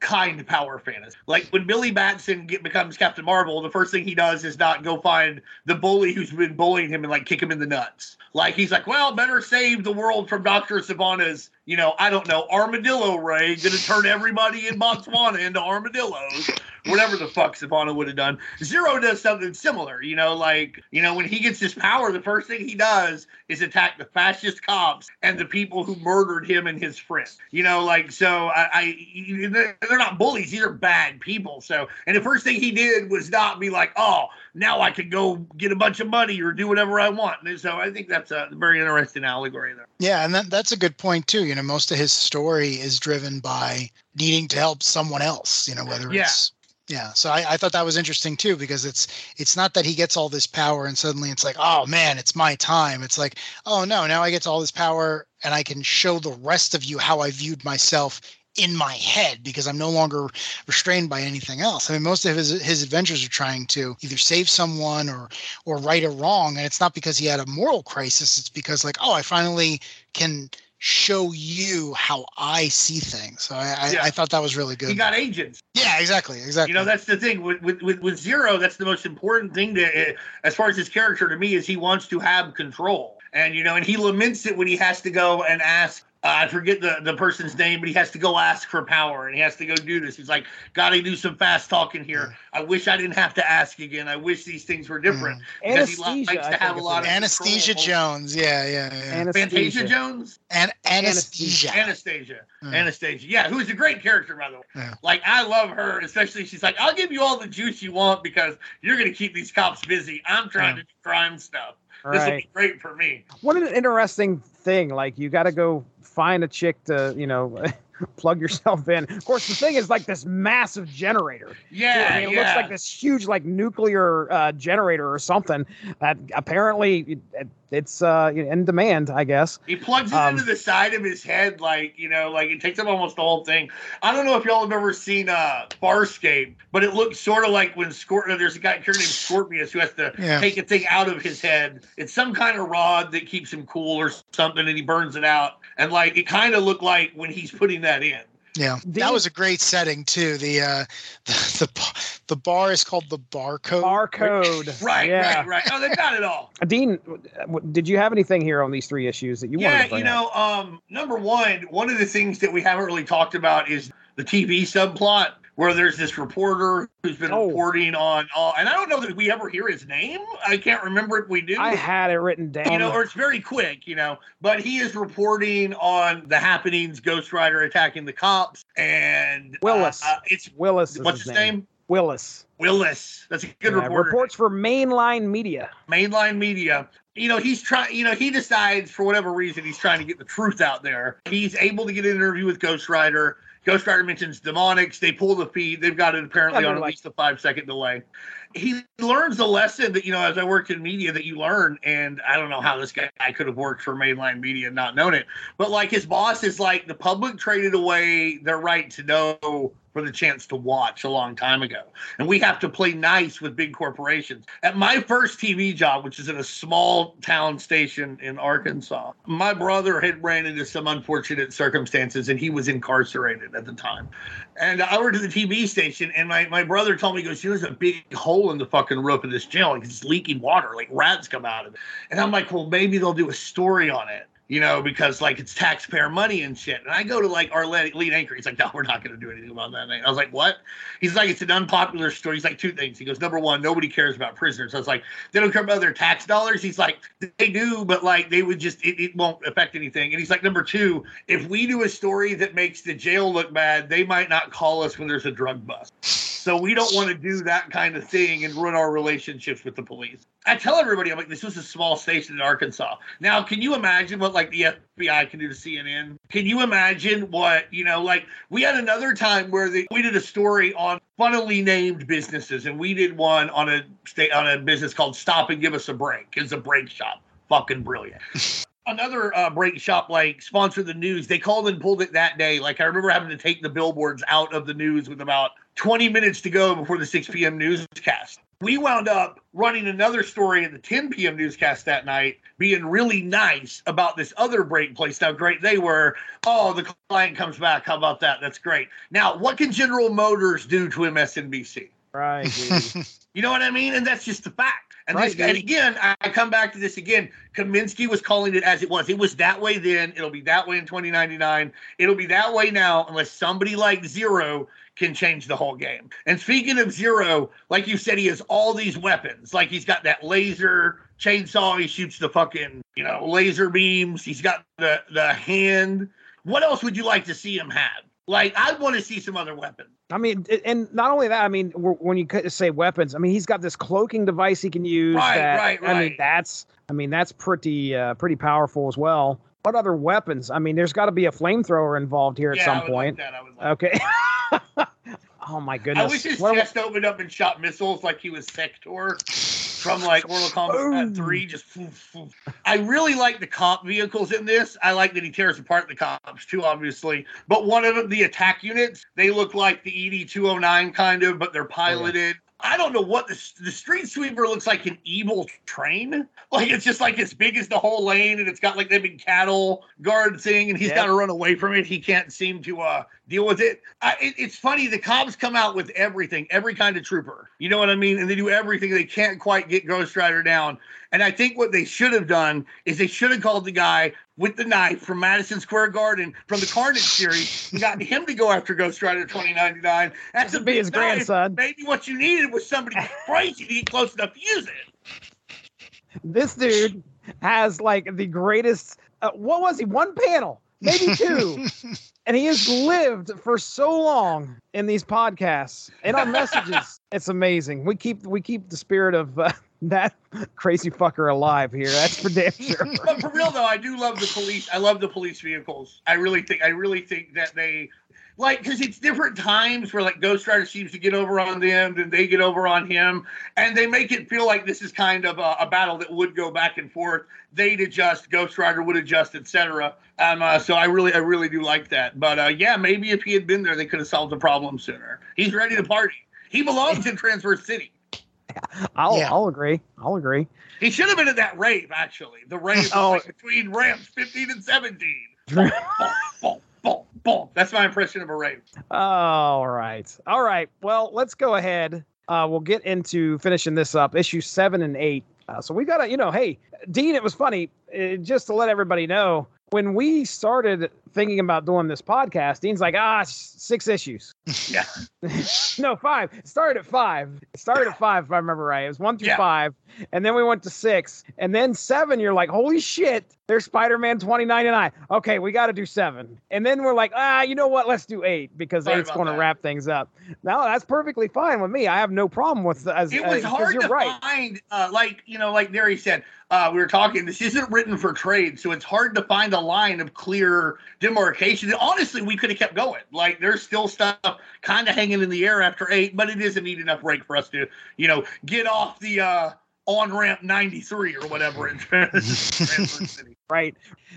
kind power fantasy. Like when Billy Batson get, becomes Captain Marvel, the first thing he does is not go find the bully who's been bullying him and like kick him in the nuts. Like he's like, well, better save the world from Dr. Sivana's, you know, I don't know, armadillo ray, gonna turn everybody in Botswana into armadillos whatever the fuck Sivana would have done. Zero does something similar, you know, like, you know, when he gets his power, the first thing he does is attack the fascist cops and the people who murdered him and his friend. You know, like, so I, I they're not bullies, these are bad people. So, and the first thing he did was not be like, oh, now I can go get a bunch of money or do whatever I want. And so I think that's a very interesting allegory there. Yeah, and that, that's a good point too. You know, most of his story is driven by needing to help someone else. You know, whether Yeah. it's yeah. So I, I thought that was interesting too because it's it's not that he gets all this power and suddenly it's like, oh man, it's my time. It's like, oh no, now I get all this power and I can show the rest of you how I viewed myself in my head because I'm no longer restrained by anything else. I mean, most of his his adventures are trying to either save someone or or right a wrong, and it's not because he had a moral crisis. It's because like, oh, I finally can show you how I see things. So I, I, Yeah. I thought that was really good. He got agents. yeah, exactly, exactly. You know, that's the thing with, with with with Zero. That's the most important thing to, uh, as far as his character to me, is he wants to have control, and you know, and he laments it when he has to go and ask. Uh, I forget the, the person's name, but he has to go ask for power and he has to go do this. He's like, Gotta do some fast talking here. I wish I didn't have to ask again. I wish these things were different. Because he Anesthesia. likes to have a lot of. Anesthesia control. Jones. Yeah, yeah, yeah. Anesthesia. Fantasia Jones? and anesthesia. Anastasia. Mm. Anastasia. Yeah, who's a great character, by the way. Yeah. Like, I love her, especially she's like, I'll give you all the juice you want because you're going to keep these cops busy. I'm trying Yeah. to do crime stuff. This will be great for me. What an interesting thing. Like you got to go find a chick to, you know, plug yourself in. Of course, the thing is like this massive generator. Yeah. I mean, it yeah. looks like this huge like nuclear uh, generator or something that apparently it, it's uh, in demand, I guess. He plugs it Um, into the side of his head, like you know, like it takes up almost the whole thing. I don't know if y'all have ever seen uh Farscape, but it looks sort of like when Scor- uh, there's a guy here named Scorpius who has to Yeah. take a thing out of his head. It's some kind of rod that keeps him cool or something, and he burns it out. And like it kind of looked like when he's putting that in. Yeah, Dean- that was a great setting too. The uh, the the, bar- the bar is called the barcode. Barcode. Right, yeah. right, right. Oh, they got it all. Dean, did you have anything here on these three issues that you wanted yeah, to bring you up? know, um, number one, one of the things that we haven't really talked about is the TV subplot where there's this reporter who's been Oh. reporting on all, and I don't know that we ever hear his name. I can't remember if we do. I had it written down. you know, or it's very quick, you know. But he is reporting on the happenings, Ghost Rider attacking the cops, and Willis. Uh, uh, it's Willis. Is what's his name? Willis. Willis. That's a good Yeah, reporter. reports for mainline media. mainline media. You know, he's trying, you know, he decides for whatever reason he's trying to get the truth out there. He's able to get an interview with Ghost Rider. Ghost Rider mentions demonics. They pull the feed. They've got it apparently on at like- least a five second delay. He learns the lesson that, you know, as I worked in media that you learn. And I don't know how this guy could have worked for mainline media and not known it. But like his boss is like, the public traded away their right to know for the chance to watch a long time ago. And we have to play nice with big corporations. At my first TV job, which is in a small town station in Arkansas, my brother had ran into some unfortunate circumstances and he was incarcerated at the time. And I worked at the TV station, and my, my brother told me, he goes, There's a big hole in the fucking roof of this jail. Like it's leaking water, like rats come out of it. And I'm like, Well, maybe they'll do a story on it you know, because like it's taxpayer money and shit. And I go to like our lead, lead anchor. He's like, no, we're not going to do anything about that. I was like, what? He's like, it's an unpopular story. He's like, two things. He goes, number one, nobody cares about prisoners. I was like, they don't care about their tax dollars. He's like, they do, but like they would just, it, it won't affect anything. And he's like, number two, if we do a story that makes the jail look bad, they might not call us when there's a drug bust. So we don't want to do that kind of thing and ruin our relationships with the police. I tell everybody, I'm like, this was a small station in Arkansas. Now, can you imagine what like the FBI can do to CNN? Can you imagine what, you know, like we had another time where the, we did a story on funnily named businesses and we did one on a state on a business called Stop and Give Us a Break. It's a break shop. Fucking brilliant another uh, break shop like sponsored the news. They called and pulled it that day. Like I remember having to take the billboards out of the news with about 20 minutes to go before the 6 p.m. newscast. We wound up running another story at the 10 p.m. newscast that night, being really nice about this other break place. How great they were. Oh, the client comes back. How about that? That's great. Now, what can General Motors do to MSNBC? Right. you know what I mean? And that's just the fact. And, Right, this, and again, I I come back to this again. Kaminski was calling it as it was. It was that way then. It'll be that way in 2099. It'll be that way now, unless somebody like Zero can change the whole game. And speaking of Zero, like you said, he has all these weapons. Like he's got that laser chainsaw. He shoots the fucking you know laser beams. He's got the the hand. What else would you like to see him have? Like I want to see some other weapons. I mean, and not only that, I mean, when you say weapons, I mean, he's got this cloaking device he can use. Right, that, right, I mean, that's, I mean, that's pretty, uh, pretty powerful as well. What other weapons? I mean, there's got to be a flamethrower involved here at yeah, I some point. Like that. I would like Okay. oh my goodness. I wish his What- chest opened up and shot missiles like he was Sector from like Mortal Kombat Ooh. 3. Just foof, foof. I really like the cop vehicles in this. I like that he tears apart the cops too, obviously. But one of them, the attack units, they look like the ED 209 kind of, but they're oh, piloted. I don't know what the, the street sweeper looks like an evil train. Like it's just like as big as the whole lane, and it's got like that big cattle guard thing, and he's Yep. got to run away from it. He can't seem to uh, deal with it. I, it. It's funny. The cops come out with everything, every kind of trooper. You know what I mean? And they do everything. They can't quite get Ghost Rider down. And I think what they should have done is they should have called the guy with the knife from Madison Square Garden from the Carnage series and gotten him to go after Ghost Rider 2099. That's a be big his knife. grandson. Maybe what you needed was somebody crazy to get close enough to use it. this dude has like the greatest, uh, what was he? One panel, maybe two. and he has lived for so long in these podcasts and on messages. it's amazing. We keep we keep the spirit of uh, that crazy fucker alive here. That's for damn sure. but for real though, I do love the police. I love the police vehicles. I really think. I really think that they like because it's different times where like Ghost Rider seems to get over on them, then they get over on him, and they make it feel like this is kind of a, a battle that would go back and forth. They'd adjust, Ghost Rider would adjust, etc. Um, uh, so I really, I really do like that. But uh, yeah, maybe if he had been there, they could have solved the problem sooner. He's ready to party. He belongs in Transverse City. I'll Yeah. I'll agree. I'll agree. He should have been at that rave, actually. The rave was Oh. like between ramps 15 and 17. Boom, boom, boom, boom. That's my impression of a rave. All right. All right. Well, let's go ahead. Uh, we'll get into finishing this up. Issue seven and eight. Uh, so we got to, you know, hey, Dean, it was funny. Uh, just to let everybody know, when we started thinking about doing this podcast, Dean's like, ah, six issues. Yeah. no, five. It started at five. It started at five, if I remember right. It was one through Yeah. five. And then we went to six. And then seven, you're like, holy shit, there's Spider Man 2099. Okay, we got to do seven. And then we're like, ah, you know what? Let's do eight because Sorry eight's going to wrap things up. Now, that's perfectly fine with me. I have no problem with as It was hard you're to right. find, uh, like, you know, like Darry said, uh, we were talking, this isn't written for trade, so it's hard to find a line of clear demarcation. And honestly, we could have kept going. Like, there's still stuff kind of hanging in the air after eight, but it is a neat enough break for us to, you know, get off the uh, on ramp 93 or whatever in City. Right.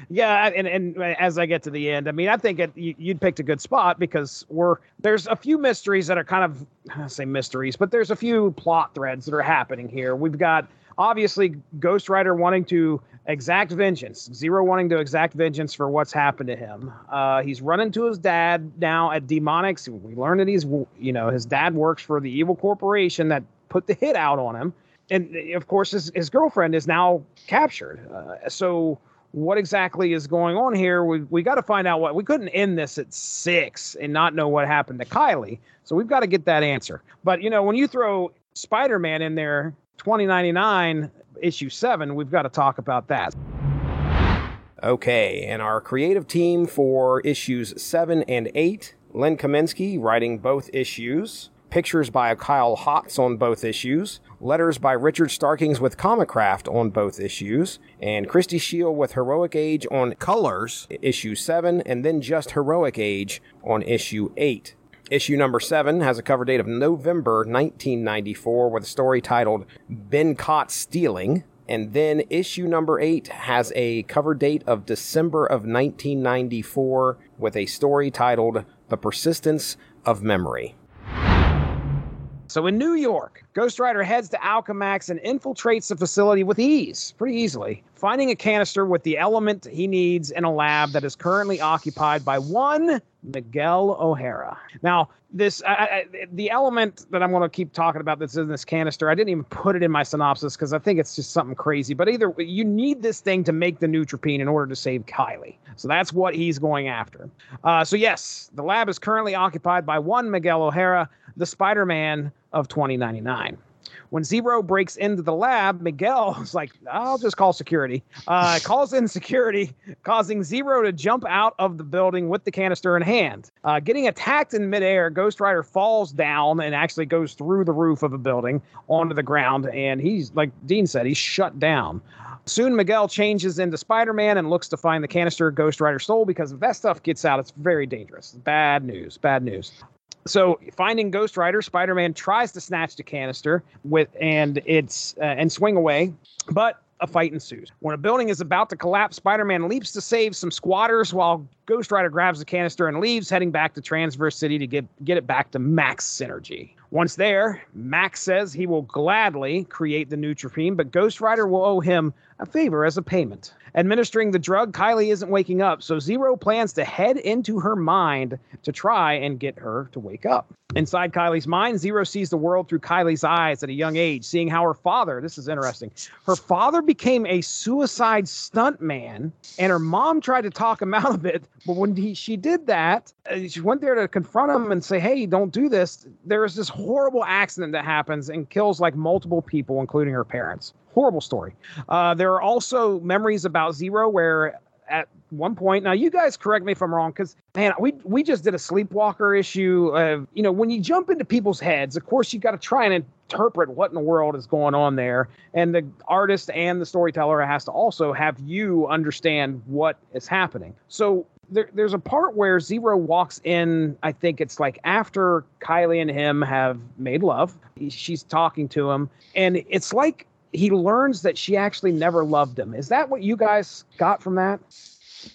Yeah, and and as I get to the end, I mean, I think it, you, you'd picked a good spot because we're there's a few mysteries that are kind of I say mysteries, but there's a few plot threads that are happening here. We've got obviously Ghost Rider wanting to exact vengeance, Zero wanting to exact vengeance for what's happened to him. Uh, he's running to his dad now at Demonics. We learn that he's you know his dad works for the evil corporation that put the hit out on him, and of course his his girlfriend is now captured. Uh, so what exactly is going on here. We we got to find out what we couldn't end this at six and not know what happened to Kylie. So we've got to get that answer. But you know, when you throw Spider-Man in there, 2099 issue seven, we've got to talk about that. Okay, and our creative team for issues seven and eight, Len Kaminski writing both issues. pictures by Kyle Hotz on both issues, letters by Richard Starkings with Comicraft on both issues, and Christie Scheele with Heroic Age on Colors, issue 7, and then just Heroic Age on issue 8. Issue number 7 has a cover date of November 1994 with a story titled Been Caught Stealing. And then issue number 8 has a cover date of December of 1994 with a story titled The Persistence of Memory. So in New York, Ghost Rider heads to Alchemax and infiltrates the facility with ease, pretty easily, finding a canister with the element he needs in a lab that is currently occupied by one Miguel O'Hara. Now, this I, I, the element that I'm going to keep talking about that's in this canister. I didn't even put it in my synopsis because I think it's just something crazy. But either you need this thing to make the neutropene in order to save Kylie. So that's what he's going after. Uh, so yes, the lab is currently occupied by one Miguel O'Hara, the Spider-Man of 2099. When Zero breaks into the lab, Miguel is like, I'll just call security. Uh, calls in security, causing Zero to jump out of the building with the canister in hand. Uh, getting attacked in midair, Ghost Rider falls down and actually goes through the roof of a building onto the ground. And he's, like Dean said, he's shut down. Soon Miguel changes into Spider Man and looks to find the canister Ghost Rider stole because if that stuff gets out, it's very dangerous. Bad news. Bad news. So finding Ghost Rider, Spider-Man tries to snatch the canister with and it's uh, and swing away, but a fight ensues. When a building is about to collapse, Spider-Man leaps to save some squatters while Ghost Rider grabs the canister and leaves, heading back to Transverse City to get get it back to max synergy. Once there, Max says he will gladly create the neutropene, but Ghost Rider will owe him a favor as a payment. Administering the drug, Kylie isn't waking up, so Zero plans to head into her mind to try and get her to wake up. Inside Kylie's mind, Zero sees the world through Kylie's eyes at a young age, seeing how her father, this is interesting, her father became a suicide stuntman, and her mom tried to talk him out of it. But when he, she did that, uh, she went there to confront him and say, Hey, don't do this. There is this horrible accident that happens and kills like multiple people, including her parents horrible story. Uh, there are also memories about Zero where at one point now you guys correct me if i'm wrong because man we we just did a sleepwalker issue of you know when you jump into people's heads of course you got to try and interpret what in the world is going on there. And the artist and the storyteller has to also have you understand what is happening. So there, there's a part where zero walks in i think it's like after kylie and him have made love. She's talking to him and it's like he learns that she actually never loved him. Is that what you guys got from that?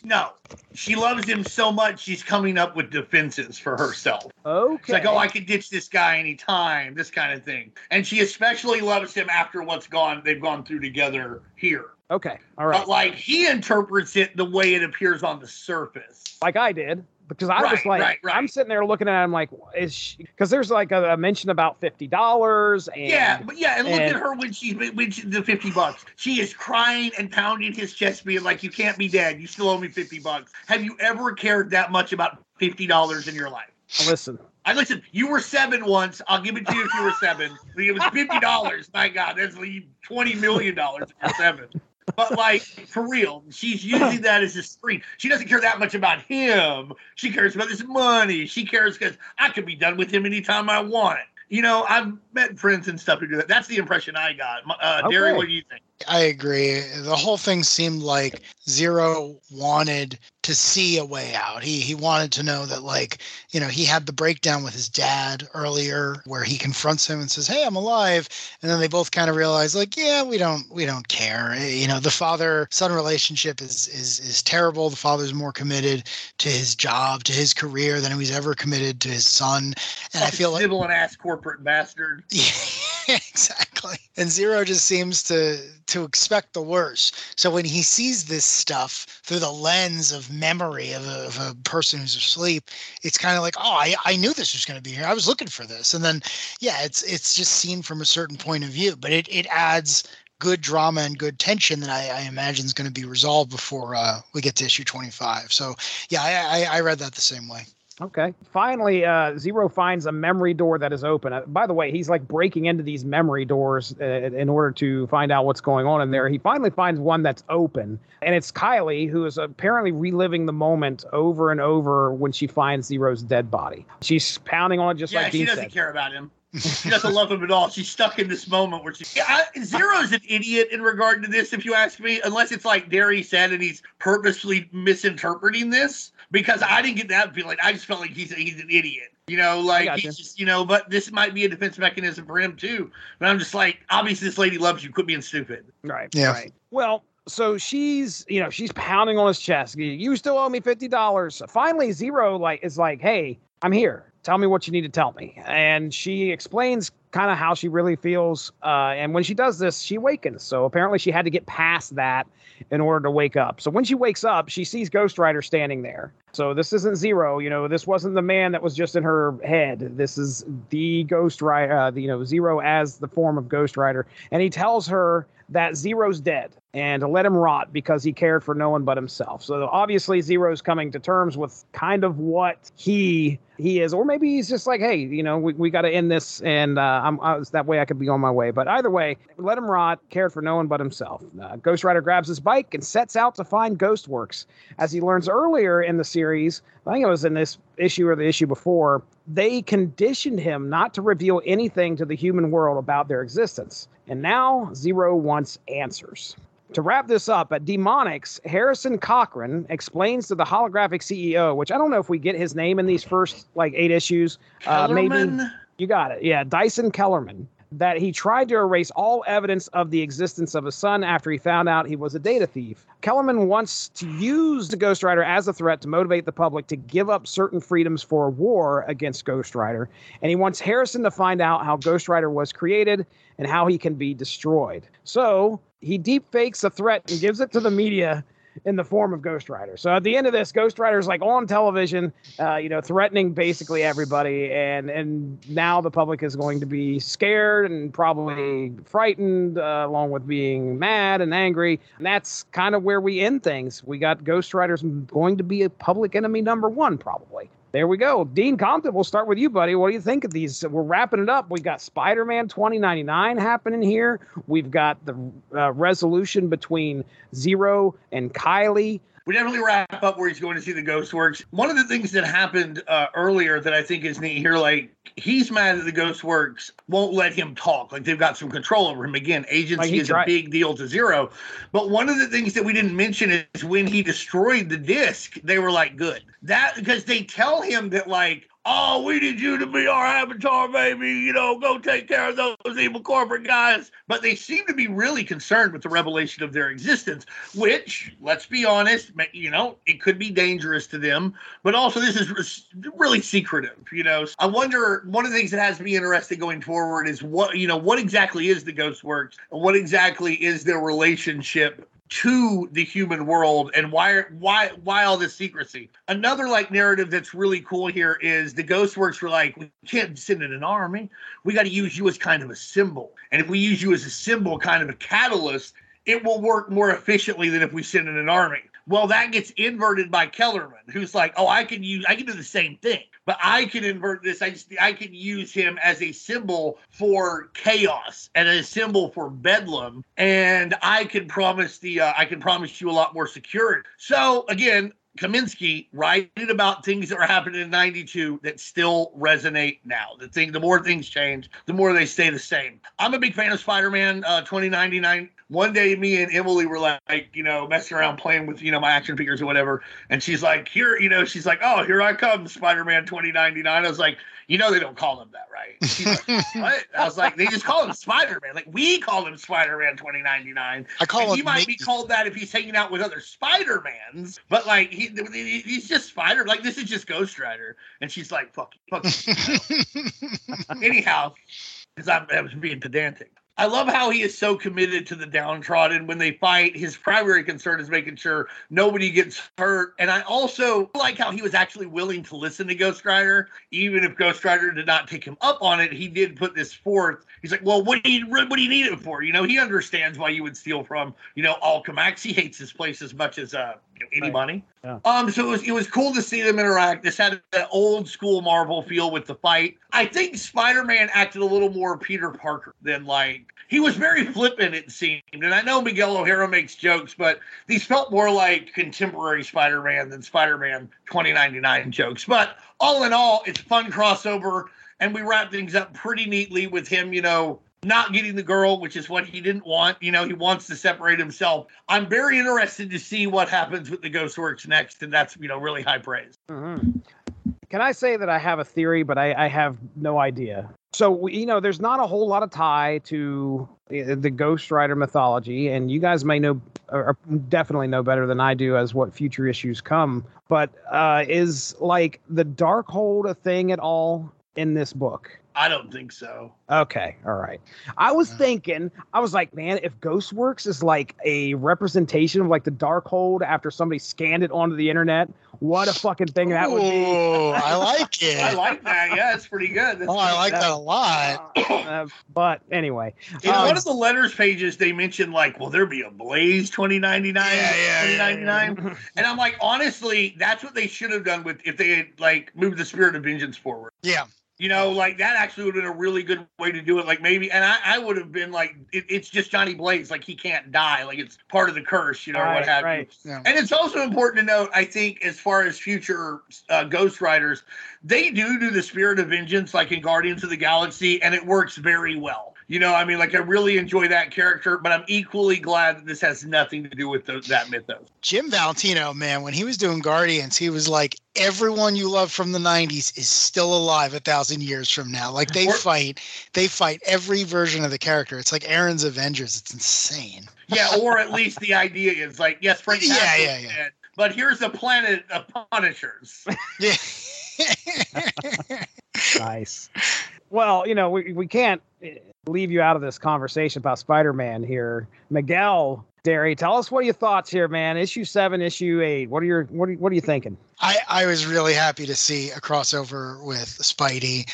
No, she loves him so much she's coming up with defenses for herself. Okay. It's like, oh, I could ditch this guy anytime, this kind of thing. And she especially loves him after what's gone they've gone through together here. Okay. All right. But like he interprets it the way it appears on the surface. Like I did because I Right, was like, right, right. I'm sitting there looking at him like, is because there's like a, a mention about fifty dollars and Yeah, but yeah, and look at her when she when she, the fifty bucks. She is crying and pounding his chest, being like, "You can't be dead. You still owe me fifty bucks." Have you ever cared that much about fifty dollars in your life? listen, I listen. You were seven once. I'll give it to you if you were seven. It was fifty dollars. My God, that's like twenty million dollars if you're seven. But like for real, she's using that as a screen. She doesn't care that much about him. She cares about this money. She cares because I could be done with him anytime I want. You know, I've met friends and stuff who do that. That's the impression I got. Uh, Darry, what do you think? I agree. The whole thing seemed like Zero wanted to see a way out. He he wanted to know that like, you know, he had the breakdown with his dad earlier where he confronts him and says, "Hey, I'm alive." And then they both kind of realize like, "Yeah, we don't we don't care." Eh, You know, the father-son relationship is is is terrible. The father's more committed to his job, to his career than he's ever committed to his son. And I feel like ass corporate bastard. yeah, exactly. And Zero just seems to to expect the worst. So when he sees this stuff through the lens of memory of a, of a person who's asleep, it's kind of like, oh, I, I knew this was going to be here. I was looking for this. And then, yeah, it's it's just seen from a certain point of view, but it it adds good drama and good tension that I, I imagine is going to be resolved before uh, we get to issue 25. So yeah, I, I, I read that the same way. Okay. Finally, uh, Zero finds a memory door that is open. Uh, by the way, he's like breaking into these memory doors uh, in order to find out what's going on in there. He finally finds one that's open, and it's Kylie who is apparently reliving the moment over and over when she finds Zero's dead body. She's pounding on it just yeah, like she Dean doesn't said. care about him. She doesn't love him at all. She's stuck in this moment where she. Yeah, I, Zero's an idiot in regard to this, if you ask me. Unless it's like Darry said, and he's purposely misinterpreting this. Because I didn't get that feeling. I just felt like he's he's an idiot. You know, like gotcha. he's just you know. But this might be a defense mechanism for him too. But I'm just like, obviously, this lady loves you. Quit being stupid. Right. Yeah. Right. Well, so she's, you know, she's pounding on his chest. You- You still owe me fifty dollars. Finally, Zero like is like, hey, I'm here. Tell me what you need to tell me. And she explains kind of how she really feels. Uh, and when she does this, she awakens. So apparently, she had to get past that in order to wake up. So when she wakes up, she sees Ghost Rider standing there. So this isn't Zero, you know, this wasn't the man that was just in her head. This is the Ghost Rider, uh, the, you know, Zero as the form of Ghost Rider. And he tells her that Zero's dead and to let him rot because he cared for no one but himself. So obviously Zero's coming to terms with kind of what he he is, or maybe he's just like, hey, you know, we, we got to end this, and uh, I'm I, that way I could be on my way. But either way, let him rot. Cared for no one but himself. Uh, Ghost Rider grabs his bike and sets out to find Ghostworks. As he learns earlier in the series, I think it was in this issue or the issue before, they conditioned him not to reveal anything to the human world about their existence. And now Zero wants answers. To wrap this up, at Demonics, Harrison Cochrane explains to the holographic CEO, which I don't know if we get his name in these first like eight issues. Uh, maybe you got it. Yeah, Dyson Kellerman. That he tried to erase all evidence of the existence of a son after he found out he was a data thief. Kellerman wants to use the Ghost Rider as a threat to motivate the public to give up certain freedoms for a war against Ghost Rider. And he wants Harrison to find out how Ghost Rider was created and how he can be destroyed. So he deep fakes a threat and gives it to the media in the form of Ghost Rider. So at the end of this, Ghost Rider is like on television, uh, you know, threatening basically everybody, and and now the public is going to be scared and probably frightened, uh, along with being mad and angry. And that's kind of where we end things. We got Ghost Rider's going to be a public enemy number one, probably. There we go. Dean Compton, we'll start with you, buddy. What do you think of these? We're wrapping it up. We got Spider Man 2099 happening here. We've got the uh, resolution between Zero and Kylie. We definitely wrap up where he's going to see the Ghost Works. One of the things that happened uh, earlier that I think is neat here, like he's mad that the Ghost Works won't let him talk. Like they've got some control over him. Again, agency he is a big deal to Zero. But one of the things that we didn't mention is when he destroyed the disc, they were like, good. That because they tell him that like, oh, we need you to be our avatar, baby. You know, go take care of those evil corporate guys. But they seem to be really concerned with the revelation of their existence, which, let's be honest, you know, it could be dangerous to them. But also, this is really secretive. You know, I wonder. One of the things that has to be interesting going forward is what you know, what exactly is the Ghost Works, and what exactly is their relationship to the human world and why why why all this secrecy? Another like narrative that's really cool here is the ghost works were like we can't send in an army. We got to use you as kind of a symbol. And if we use you as a symbol kind of a catalyst it will work more efficiently than if we send in an army well that gets inverted by kellerman who's like oh i can use i can do the same thing but I can invert this. I just I can use him as a symbol for chaos and a symbol for bedlam, and I can promise the uh, I can promise you a lot more security. So again, Kaminski writing about things that were happening in '92 that still resonate now. The thing, the more things change, the more they stay the same. I'm a big fan of Spider-Man uh, 2099. One day, me and Emily were like, you know, messing around playing with, you know, my action figures or whatever. And she's like, here, you know, she's like, oh, here I come, Spider Man 2099. I was like, you know, they don't call him that, right? She's like, what? I was like, they just call him Spider Man. Like, we call him Spider Man 2099. I call And he might Nick- be called that if he's hanging out with other Spider Mans, but like, he, he- he's just Spider. Like, this is just Ghost Rider. And she's like, fuck, fuck. you. Anyhow, because I was being pedantic. I love how he is so committed to the downtrodden. When they fight, his primary concern is making sure nobody gets hurt. And I also like how he was actually willing to listen to Ghost Rider, even if Ghost Rider did not take him up on it. He did put this forth. He's like, "Well, what do you what do you need it for?" You know, he understands why you would steal from you know Alchemax. He hates this place as much as uh anybody. Yeah. Um, so it was it was cool to see them interact. This had that old school Marvel feel with the fight. I think Spider Man acted a little more Peter Parker than like he was very flippant. It seemed, and I know Miguel O'Hara makes jokes, but these felt more like contemporary Spider Man than Spider Man 2099 jokes. But all in all, it's a fun crossover, and we wrap things up pretty neatly with him, you know, not getting the girl, which is what he didn't want. You know, he wants to separate himself. I'm very interested to see what happens with the Ghost Works next, and that's you know really high praise. Mhm. Can I say that I have a theory, but I, I have no idea? So you know, there's not a whole lot of tie to uh, the Ghost Rider mythology, and you guys may know, or definitely know better than I do as what future issues come. But uh, is like the Darkhold a thing at all in this book? I don't think so. Okay, all right. I was Yeah. thinking, I was like, man, if Ghostworks is like a representation of like the Darkhold after somebody scanned it onto the internet, what a fucking thing that would be. I like it. I like that. Yeah, it's pretty good. That's oh, I like pretty that a lot. Uh, but anyway, In Um, one of the letters pages, they mentioned like, "Will there be a Blaze 2099?" Yeah, yeah, yeah, 2099? And I'm like, honestly, that's what they should have done with if they had like moved the Spirit of Vengeance forward. Yeah. You know, like that actually would have been a really good way to do it. Like maybe, and I, I would have been like, it, it's just Johnny Blaze, like he can't die, like it's part of the curse, you know, or what Right, have right. you. Yeah. And it's also important to note, I think, as far as future uh, Ghost Riders, they do do the Spirit of Vengeance, like in Guardians of the Galaxy, and it works very well. You know, I mean, like I really enjoy that character, but I'm equally glad that this has nothing to do with the, that mythos. Jim Valentino, man, when he was doing Guardians, he was like, everyone you love from the 90s is still alive a thousand years from now. Like they Or- fight, they fight every version of the character. It's like Aaron's Avengers. It's insane. Yeah, or at least the idea is like, yes, Frank Yeah, Castle's yeah, yeah. dead, but here's a planet of Punishers. Yeah. nice. Well, you know, we, we can't leave you out of this conversation about Spider-Man here. Miguel, Darry, tell us what are your thoughts here, man? Issue seven, issue eight. What are your what are, what are you thinking? I, I was really happy to see a crossover with Spidey.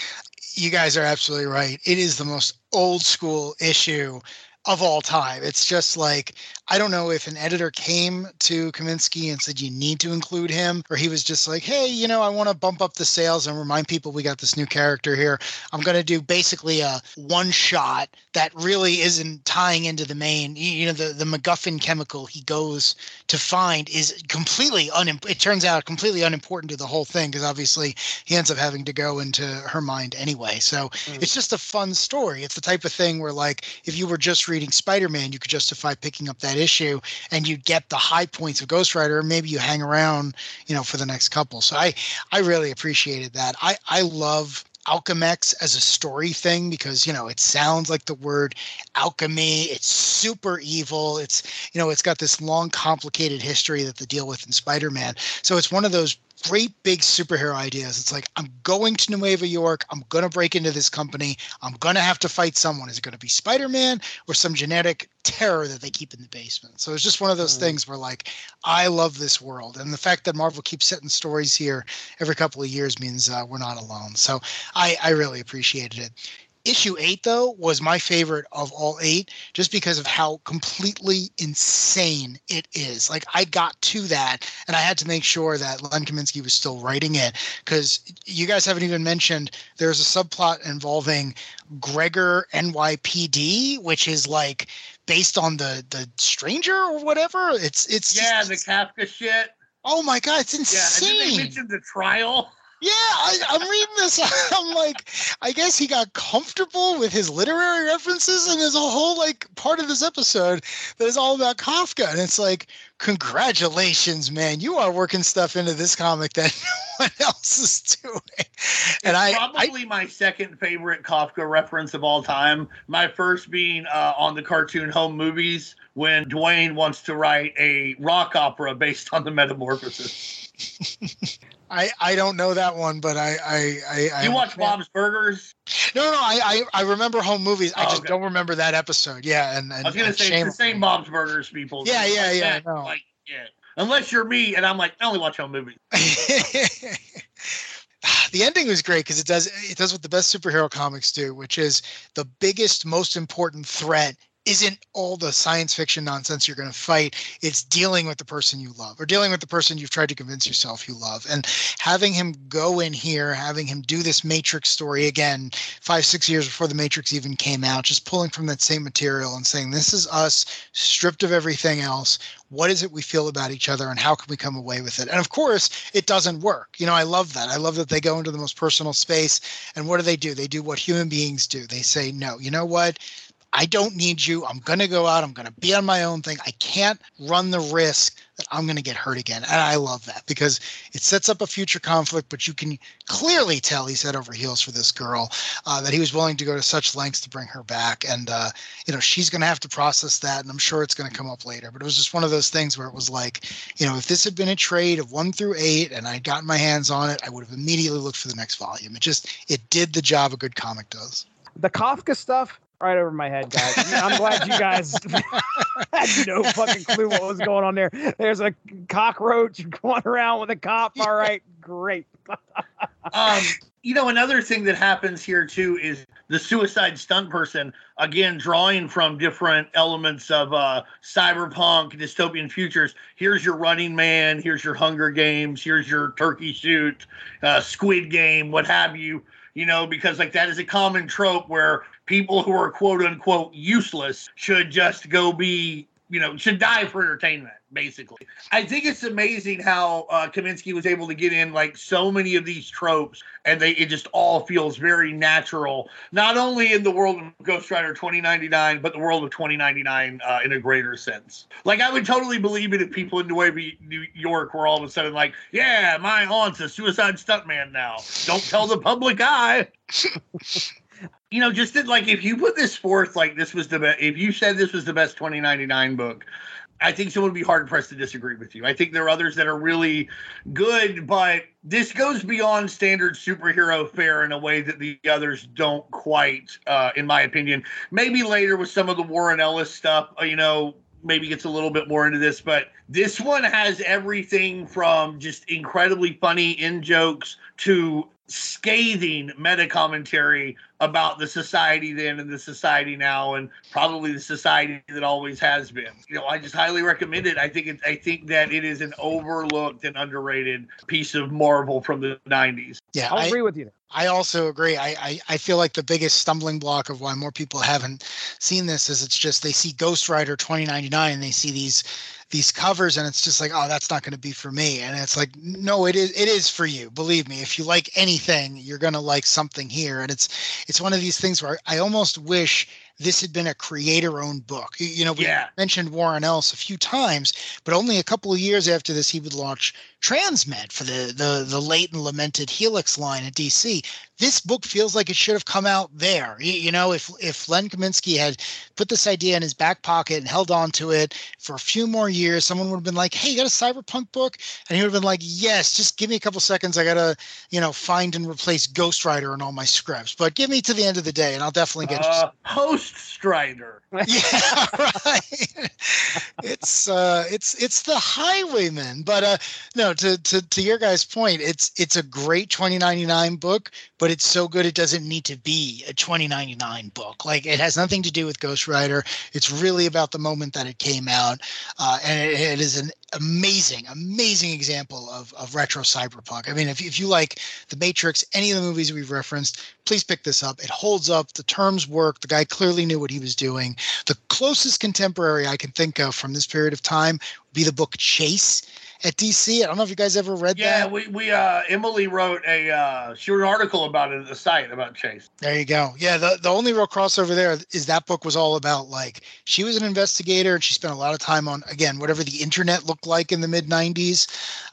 You guys are absolutely right. It is the most old school issue of all time. It's just like I don't know if an editor came to Kaminski and said you need to include him, or he was just like, hey, you know, I want to bump up the sales and remind people we got this new character here. I'm going to do basically a one shot that really isn't tying into the main. You know, the the MacGuffin chemical he goes to find is completely unim. It turns out completely unimportant to the whole thing because obviously he ends up having to go into her mind anyway. So Mm. it's just a fun story. It's the type of thing where, like, if you were just reading Spider Man, you could justify picking up that issue and you'd get the high points of Ghost Rider, and maybe you hang around, you know, for the next couple. So I, I really appreciated that. I, I love Alchemax as a story thing because you know it sounds like the word alchemy it's super evil it's you know it's got this long complicated history that they deal with in spider-man so it's one of those great big superhero ideas. It's like i'm going to nueva york. I'm going to break into this company. I'm going to have to fight someone. Is it going to be spider-man or some genetic terror that they keep in the basement? So it's just one of those Mm. things where like i love this world. And the fact that marvel keeps setting stories here every couple of years means uh, we're not alone. So I, I really appreciated it. Issue eight, though, was my favorite of all eight just because of how completely insane it is. Like, I got to that and I had to make sure that Len Kaminski was still writing it because you guys haven't even mentioned there's a subplot involving Gregor NYPD, which is like based on the the stranger or whatever. It's it's Yeah, just- the Kafka shit. oh my god, it's Yeah, insane. then they mentioned the trial. Yeah, I, I'm reading this. I'm like, I guess he got comfortable with his literary references, and there's a whole like part of this episode that is all about Kafka, and it's like, congratulations, man, you are working stuff into this comic that no one else is doing. And I, I, probably my second favorite Kafka reference of all time. My first being uh, on the cartoon Home Movies when Duane wants to write a rock opera based on the Metamorphosis. I, I don't know that one, but I, I, I, I You watch Bob's Burgers? No, no, I, I, I remember home movies. I Oh, just okay. don't remember that episode. Yeah, and, and I was gonna say shame it's the same. Bob's Burgers people. Yeah, yeah, Like yeah, that, I. Like yeah. Unless you're me and I'm like, I only watch home movies. the ending was great because it does it does what the best superhero comics do, which is the biggest, most important threat isn't all the science fiction nonsense you're going to fight. It's dealing with the person you love or dealing with the person you've tried to convince yourself you love. And having him go in here, having him do this Matrix story again, five, six years before the Matrix even came out, just pulling from that same material and saying, this is us stripped of everything else. What is it we feel about each other and how can we come away with it? And of course, it doesn't work. You know, I love that. I love that they go into the most personal space. And what do they do? They do what human beings do. They say, no, you know what? I don't need you. I'm going to go out. I'm going to be on my own thing. I can't run the risk that I'm going to get hurt again. And I love that because it sets up a future conflict, but you can clearly tell he's head over heels for this girl, uh, that he was willing to go to such lengths to bring her back. And, uh, you know, she's going to have to process that. And I'm sure it's going to come up later. But it was just one of those things where it was like, you know, if this had been a trade of one through eight and I'd gotten my hands on it, I would have immediately looked for the next volume. It just, it did the job a good comic does. The Kafka stuff, right over my head, guys. I'm glad you guys had no fucking clue what was going on there. There's a cockroach going around with a cop. All right, great. um, you know, another thing that happens here too is the suicide stunt person, again, drawing from different elements of uh, cyberpunk, dystopian futures. Here's your Running Man, here's your Hunger Games, here's your Turkey Shoot, uh, Squid Game, what have you you know, because like that is a common trope where people who are quote unquote useless should just go be, you know, should die for entertainment, basically. I think it's amazing how uh, Kaminski was able to get in like so many of these tropes and they it just all feels very natural, not only in the world of Ghost Rider 2099, but the world of 2099 uh, in a greater sense. Like I would totally believe it if people in New York were all of a sudden like, yeah, my aunt's a suicide stuntman now. Don't tell the public eye. you know, just that, like if you put this forth, like this was the best, if you said this was the best 2099 book, I think someone would be hard pressed to disagree with you. I think there are others that are really good, but this goes beyond standard superhero fare in a way that the others don't quite, uh, in my opinion. Maybe later with some of the Warren Ellis stuff, uh, you know, maybe gets a little bit more into this, but this one has everything from just incredibly funny in jokes to scathing meta commentary about the society then and the society now and probably the society that always has been. You know i just highly recommend it. I think it, i think that it is an overlooked and underrated piece of marvel from the 90s yeah i'll I, agree with you i also agree. I, I i feel like the biggest stumbling block of why more people haven't seen this is it's just they see ghost rider 2099 and they see these these covers and it's just like oh that's not going to be for me. And it's like no it is it is for you believe me. If you like anything you're going to like something here. And it's it's one of these things where i almost wish this had been a creator owned book. You know, we yeah. mentioned Warren Ellis a few times, but only a couple of years after this, he would launch Transmet for the, the, the late and lamented Helix line at DC. This book feels like it should have come out there. You, you know, if, if Len Kaminski had put this idea in his back pocket and held on to it for a few more years, someone would have been like, hey, you got a cyberpunk book? And he would have been like, yes, just give me a couple seconds. I got to, you know, find and replace Ghost Rider in all my scripts, but give me to the end of the day and I'll definitely get uh, you. Host Strider. yeah, right. it's uh, it's it's the Highwayman, but uh, no. To to to your guys' point, it's it's a great twenty ninety nine book, but it's so good it doesn't need to be a twenty ninety nine book. Like it has nothing to do with Ghost Rider. It's really about the moment that it came out, uh, and it, it is an amazing, amazing example of, of retro cyberpunk. I mean, if, if you like The Matrix, any of the movies we've referenced, please pick this up. It holds up. The terms work. The guy clearly knew what he was doing. The closest contemporary I can think of from this period of time would be the book Chase at DC. I don't know if you guys ever read yeah, that. Yeah, we we uh Emily wrote a uh she wrote an article about it at the site about Chase. There you go. Yeah, the the only real crossover there is that book was all about like she was an investigator and she spent a lot of time on again whatever the internet looked like in the mid 90s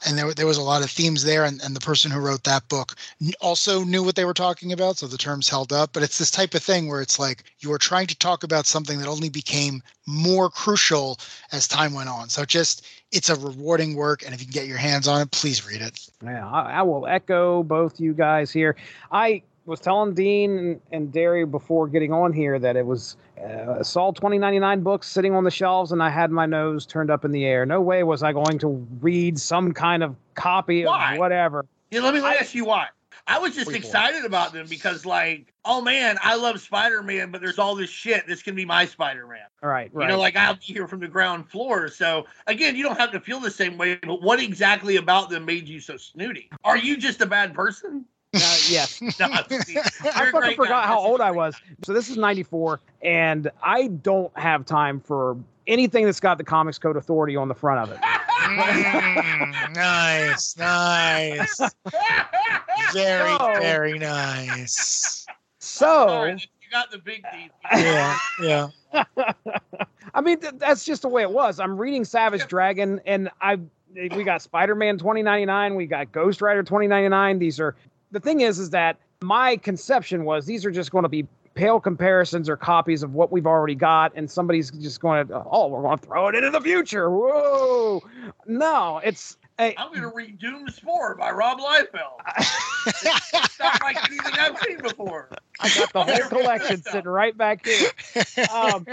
and there there was a lot of themes there and and the person who wrote that book also knew what they were talking about so the terms held up, but it's this type of thing where it's like you are trying to talk about something that only became more crucial as time went on. So just it's a rewarding work, and if you can get your hands on it, please read it. Yeah, I, I will echo both you guys here. I was telling Dean and, and Darry before getting on here that it was uh, saw 2099 books sitting on the shelves and I had my nose turned up in the air. No way was I going to read some kind of copy why? of whatever. Yeah, let me I, ask you why. I was just Pretty cool. excited about them because, like, oh man, I love Spider Man, but there's all this shit. This can be my Spider Man. All right, right. You know, like I'll be here from the ground floor. So again, you don't have to feel the same way. But what exactly about them made you so snooty? Are you just a bad person? Uh, yes. No. I fucking forgot guy. how old I was. So this is 94 and I don't have time for anything that's got the Comics Code Authority on the front of it. Mm, nice, nice. Very, So- very nice. So, Sorry, you got the big teeth. Yeah, yeah. I mean, th- that's just the way it was. I'm reading Savage Yeah. Dragon, and I we got Spider Man 2099, we got Ghost Rider 2099. These are the thing is, is that my conception was these are just going to be pale comparisons or copies of what we've already got, and somebody's just going to, oh, we're going to throw it into the future. Whoa, no, it's. Hey, I'm gonna read Doom's IV by Rob Liefeld. It's not like anything I've seen before. I got the whole collection sitting right back here. Um,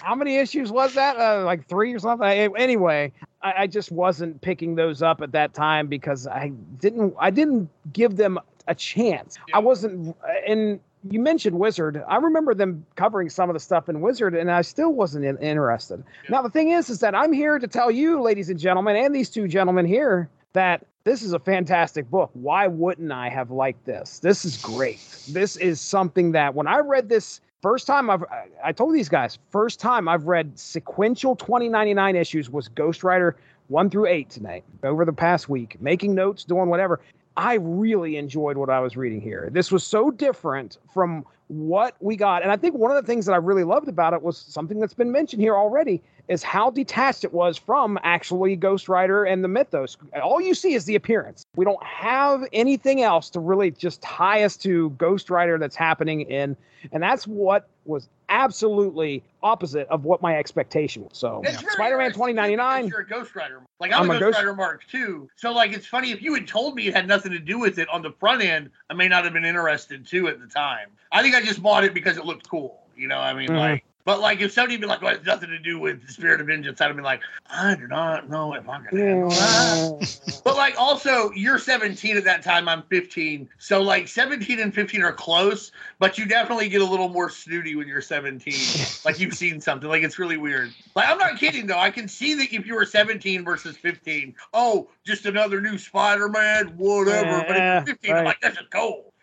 how many issues was that? Uh, like three or something. Anyway, I, I just wasn't picking those up at that time because I didn't. I didn't give them a chance. Yeah. I wasn't. And you mentioned Wizard. I remember them covering some of the stuff in Wizard, and I still wasn't in, interested. Now the thing is, is that I'm here to tell you, ladies and gentlemen, and these two gentlemen here, that this is a fantastic book. Why wouldn't I have liked this? This is great. This is something that when I read this first time I've I- told these guys, first time I've read sequential 2099 issues was Ghost Rider 1 through 8 tonight over the past week, making notes, doing whatever. I really enjoyed what I was reading here. This was so different from what we got. And I think one of the things that I really loved about it was something that's been mentioned here already is how detached it was from actually Ghost Rider and the mythos. All you see is the appearance. We don't have anything else to really just tie us to Ghost Rider that's happening in, and that's what was absolutely opposite of what my expectation was. So, Spider-Man 2099. You're a Ghost Rider. Like I'm, I'm a a Ghost, Ghost- Rider Mark too. So like it's funny if you had told me it had nothing to do with it on the front end, I may not have been interested too at the time. I think I just bought it because it looked cool. You know, I mean, Mhm. like. But like, if somebody been like, "Well, it's nothing to do with the Spirit of Vengeance," I'd be like, "I do not know if I can handle that." But like also, you're 17 at that time. I'm 15. So like 17 and 15 are close, but you definitely get a little more snooty when you're 17. like you've seen something. Like it's really weird. Like I'm not kidding though. I can see that if you were 17 versus 15, oh, just another new Spider-Man, whatever. but if you're 15, I'm like, this is cool.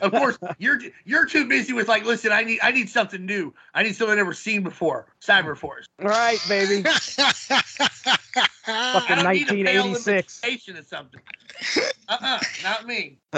Of course, you're you're too busy with like, listen, I need I need something new. I need something I've never seen before. Cyberforce. All right, baby. I Fucking don't need a pale 1986. imitation of something. Uh-uh, not me.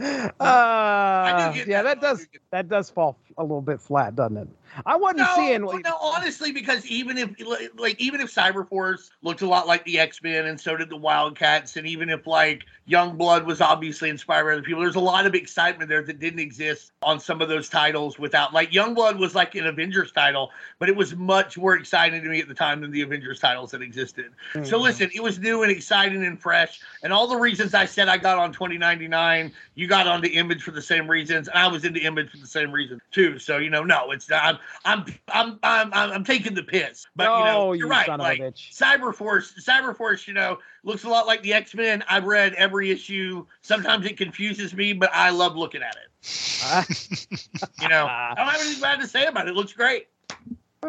Uh, I do get yeah, that though. Does that does fall a little bit flat, doesn't it? I wasn't No, seeing. well, no, honestly, because even if like even if Cyberforce looked a lot like the X Men, and so did the Wildcats, and even if like Young Blood was obviously inspired by other people, there's a lot of excitement there that didn't exist on some of those titles. Without like Young Blood was like an Avengers title, but it was much more exciting to me at the time than the Avengers titles that existed. So listen, it was new and exciting and fresh, and all the reasons I said I got on 2099, you got onto Image for the same reasons, and I was into Image for the same reason too. So you know, no, it's not. I'm I'm I'm I'm, I'm taking the piss, but you know, No, you're you right. son of a Like. Cyberforce, Cyberforce, you know, looks a lot like the X Men. I've read every issue. Sometimes it confuses me, but I love looking at it. You know, I don't have anything bad to say about it. It looks great.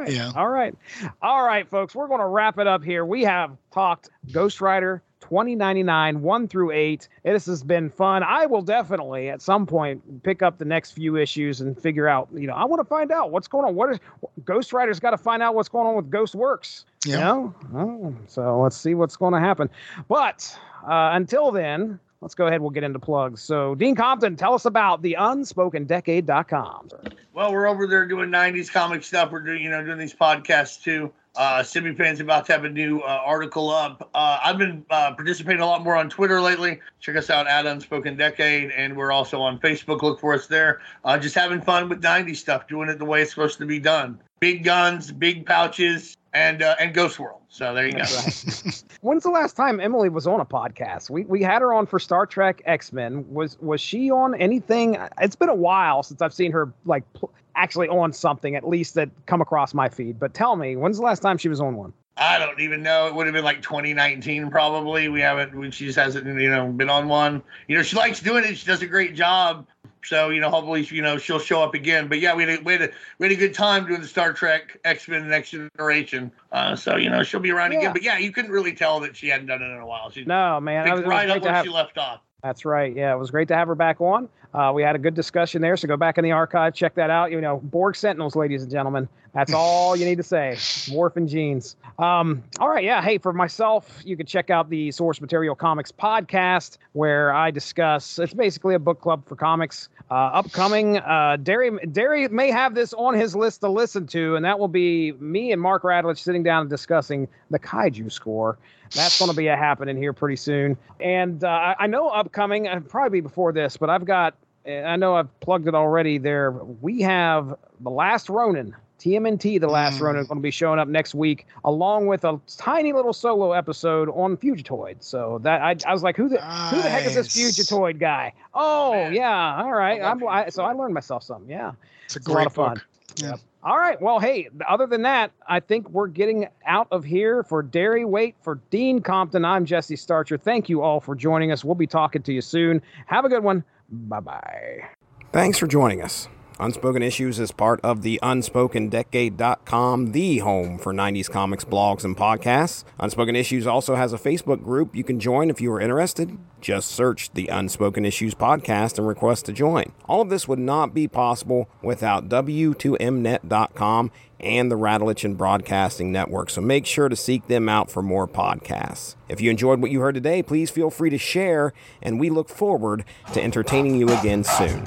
Yeah. All right. All right, folks. We're going to wrap it up here. We have talked Ghost Rider 2099, 1 through 8. This has been fun. I will definitely at some point pick up the next few issues and figure out, you know, I want to find out what's going on. What is Ghost Rider's got to find out what's going on with Ghost Works. You Yeah. know? Oh, so let's see what's going to happen. But uh, until then, let's go ahead. We'll get into plugs. So, Dean Compton, tell us about the unspokendecade.com. Well, we're over there doing 90s comic stuff. We're doing, you know, doing these podcasts too. Uh, Simi Pan's about to have a new uh, article up. Uh, I've been uh, participating a lot more on Twitter lately. Check us out at Unspoken Decade, and we're also on Facebook. Look for us there. Uh, just having fun with 90s stuff, doing it the way it's supposed to be done. Big guns, big pouches, and uh, and Ghost World. So there you go. Right. When's the last time Emily was on a podcast? We we had her on for Star Trek X Men. Was was she on anything? It's been a while since I've seen her like pl- actually on something at least that come across my feed. But tell me, when's the last time she was on one? I don't even know. It would have been like 2019 probably. We haven't. She just hasn't, you know, been on one. You know, she likes doing it. She does a great job. So you know, hopefully, you know, she'll show up again. But yeah, we had a, we had a, we had a good time doing the Star Trek X Men Next Generation. Uh, so you know, she'll be around Yeah. again. But yeah, you couldn't really tell that she hadn't done it in a while. She No, man. I was, right up to where have, she left off. That's right. Yeah, it was great to have her back on. Uh, we had a good discussion there, so go back in the archive, check that out. You know, Borg Sentinels, ladies and gentlemen. That's all you need to say. Morphin Genes. Um, all right, yeah. Hey, for myself, you can check out the Source Material Comics podcast, where I discuss. It's basically a book club for comics. Uh, upcoming, uh, Darry Darry may have this on his list to listen to, and that will be me and Mark Radulich sitting down and discussing the Kaiju score. That's going to be a happening here pretty soon. And uh, I- know upcoming, uh, probably before this, but I've got, uh, I know I've plugged it already there. We have The Last Ronin, TMNT The Last Mm. Ronin, going to be showing up next week, along with a tiny little solo episode on Fugitoid. So that I, I was like, who the, who the heck is this Fugitoid guy? Oh, man. yeah. All right. I I'm, I, so I learned myself something. Yeah. It's a It's a lot of fun. book. Yeah. All right. Well, hey, other than that, I think we're getting out of here for Darry Wait for Dean Compton. I'm Jesse Starcher. Thank you all for joining us. We'll be talking to you soon. Have a good one. Bye bye. Thanks for joining us. Unspoken Issues is part of the UnspokenDecade.com, the home for 90s comics blogs and podcasts. Unspoken Issues also has a Facebook group you can join if you are interested. Just search the Unspoken Issues podcast and request to join. All of this would not be possible without W2Mnet.com and the Radulich and Broadcasting Network, so make sure to seek them out for more podcasts. If you enjoyed what you heard today, please feel free to share, and we look forward to entertaining you again soon.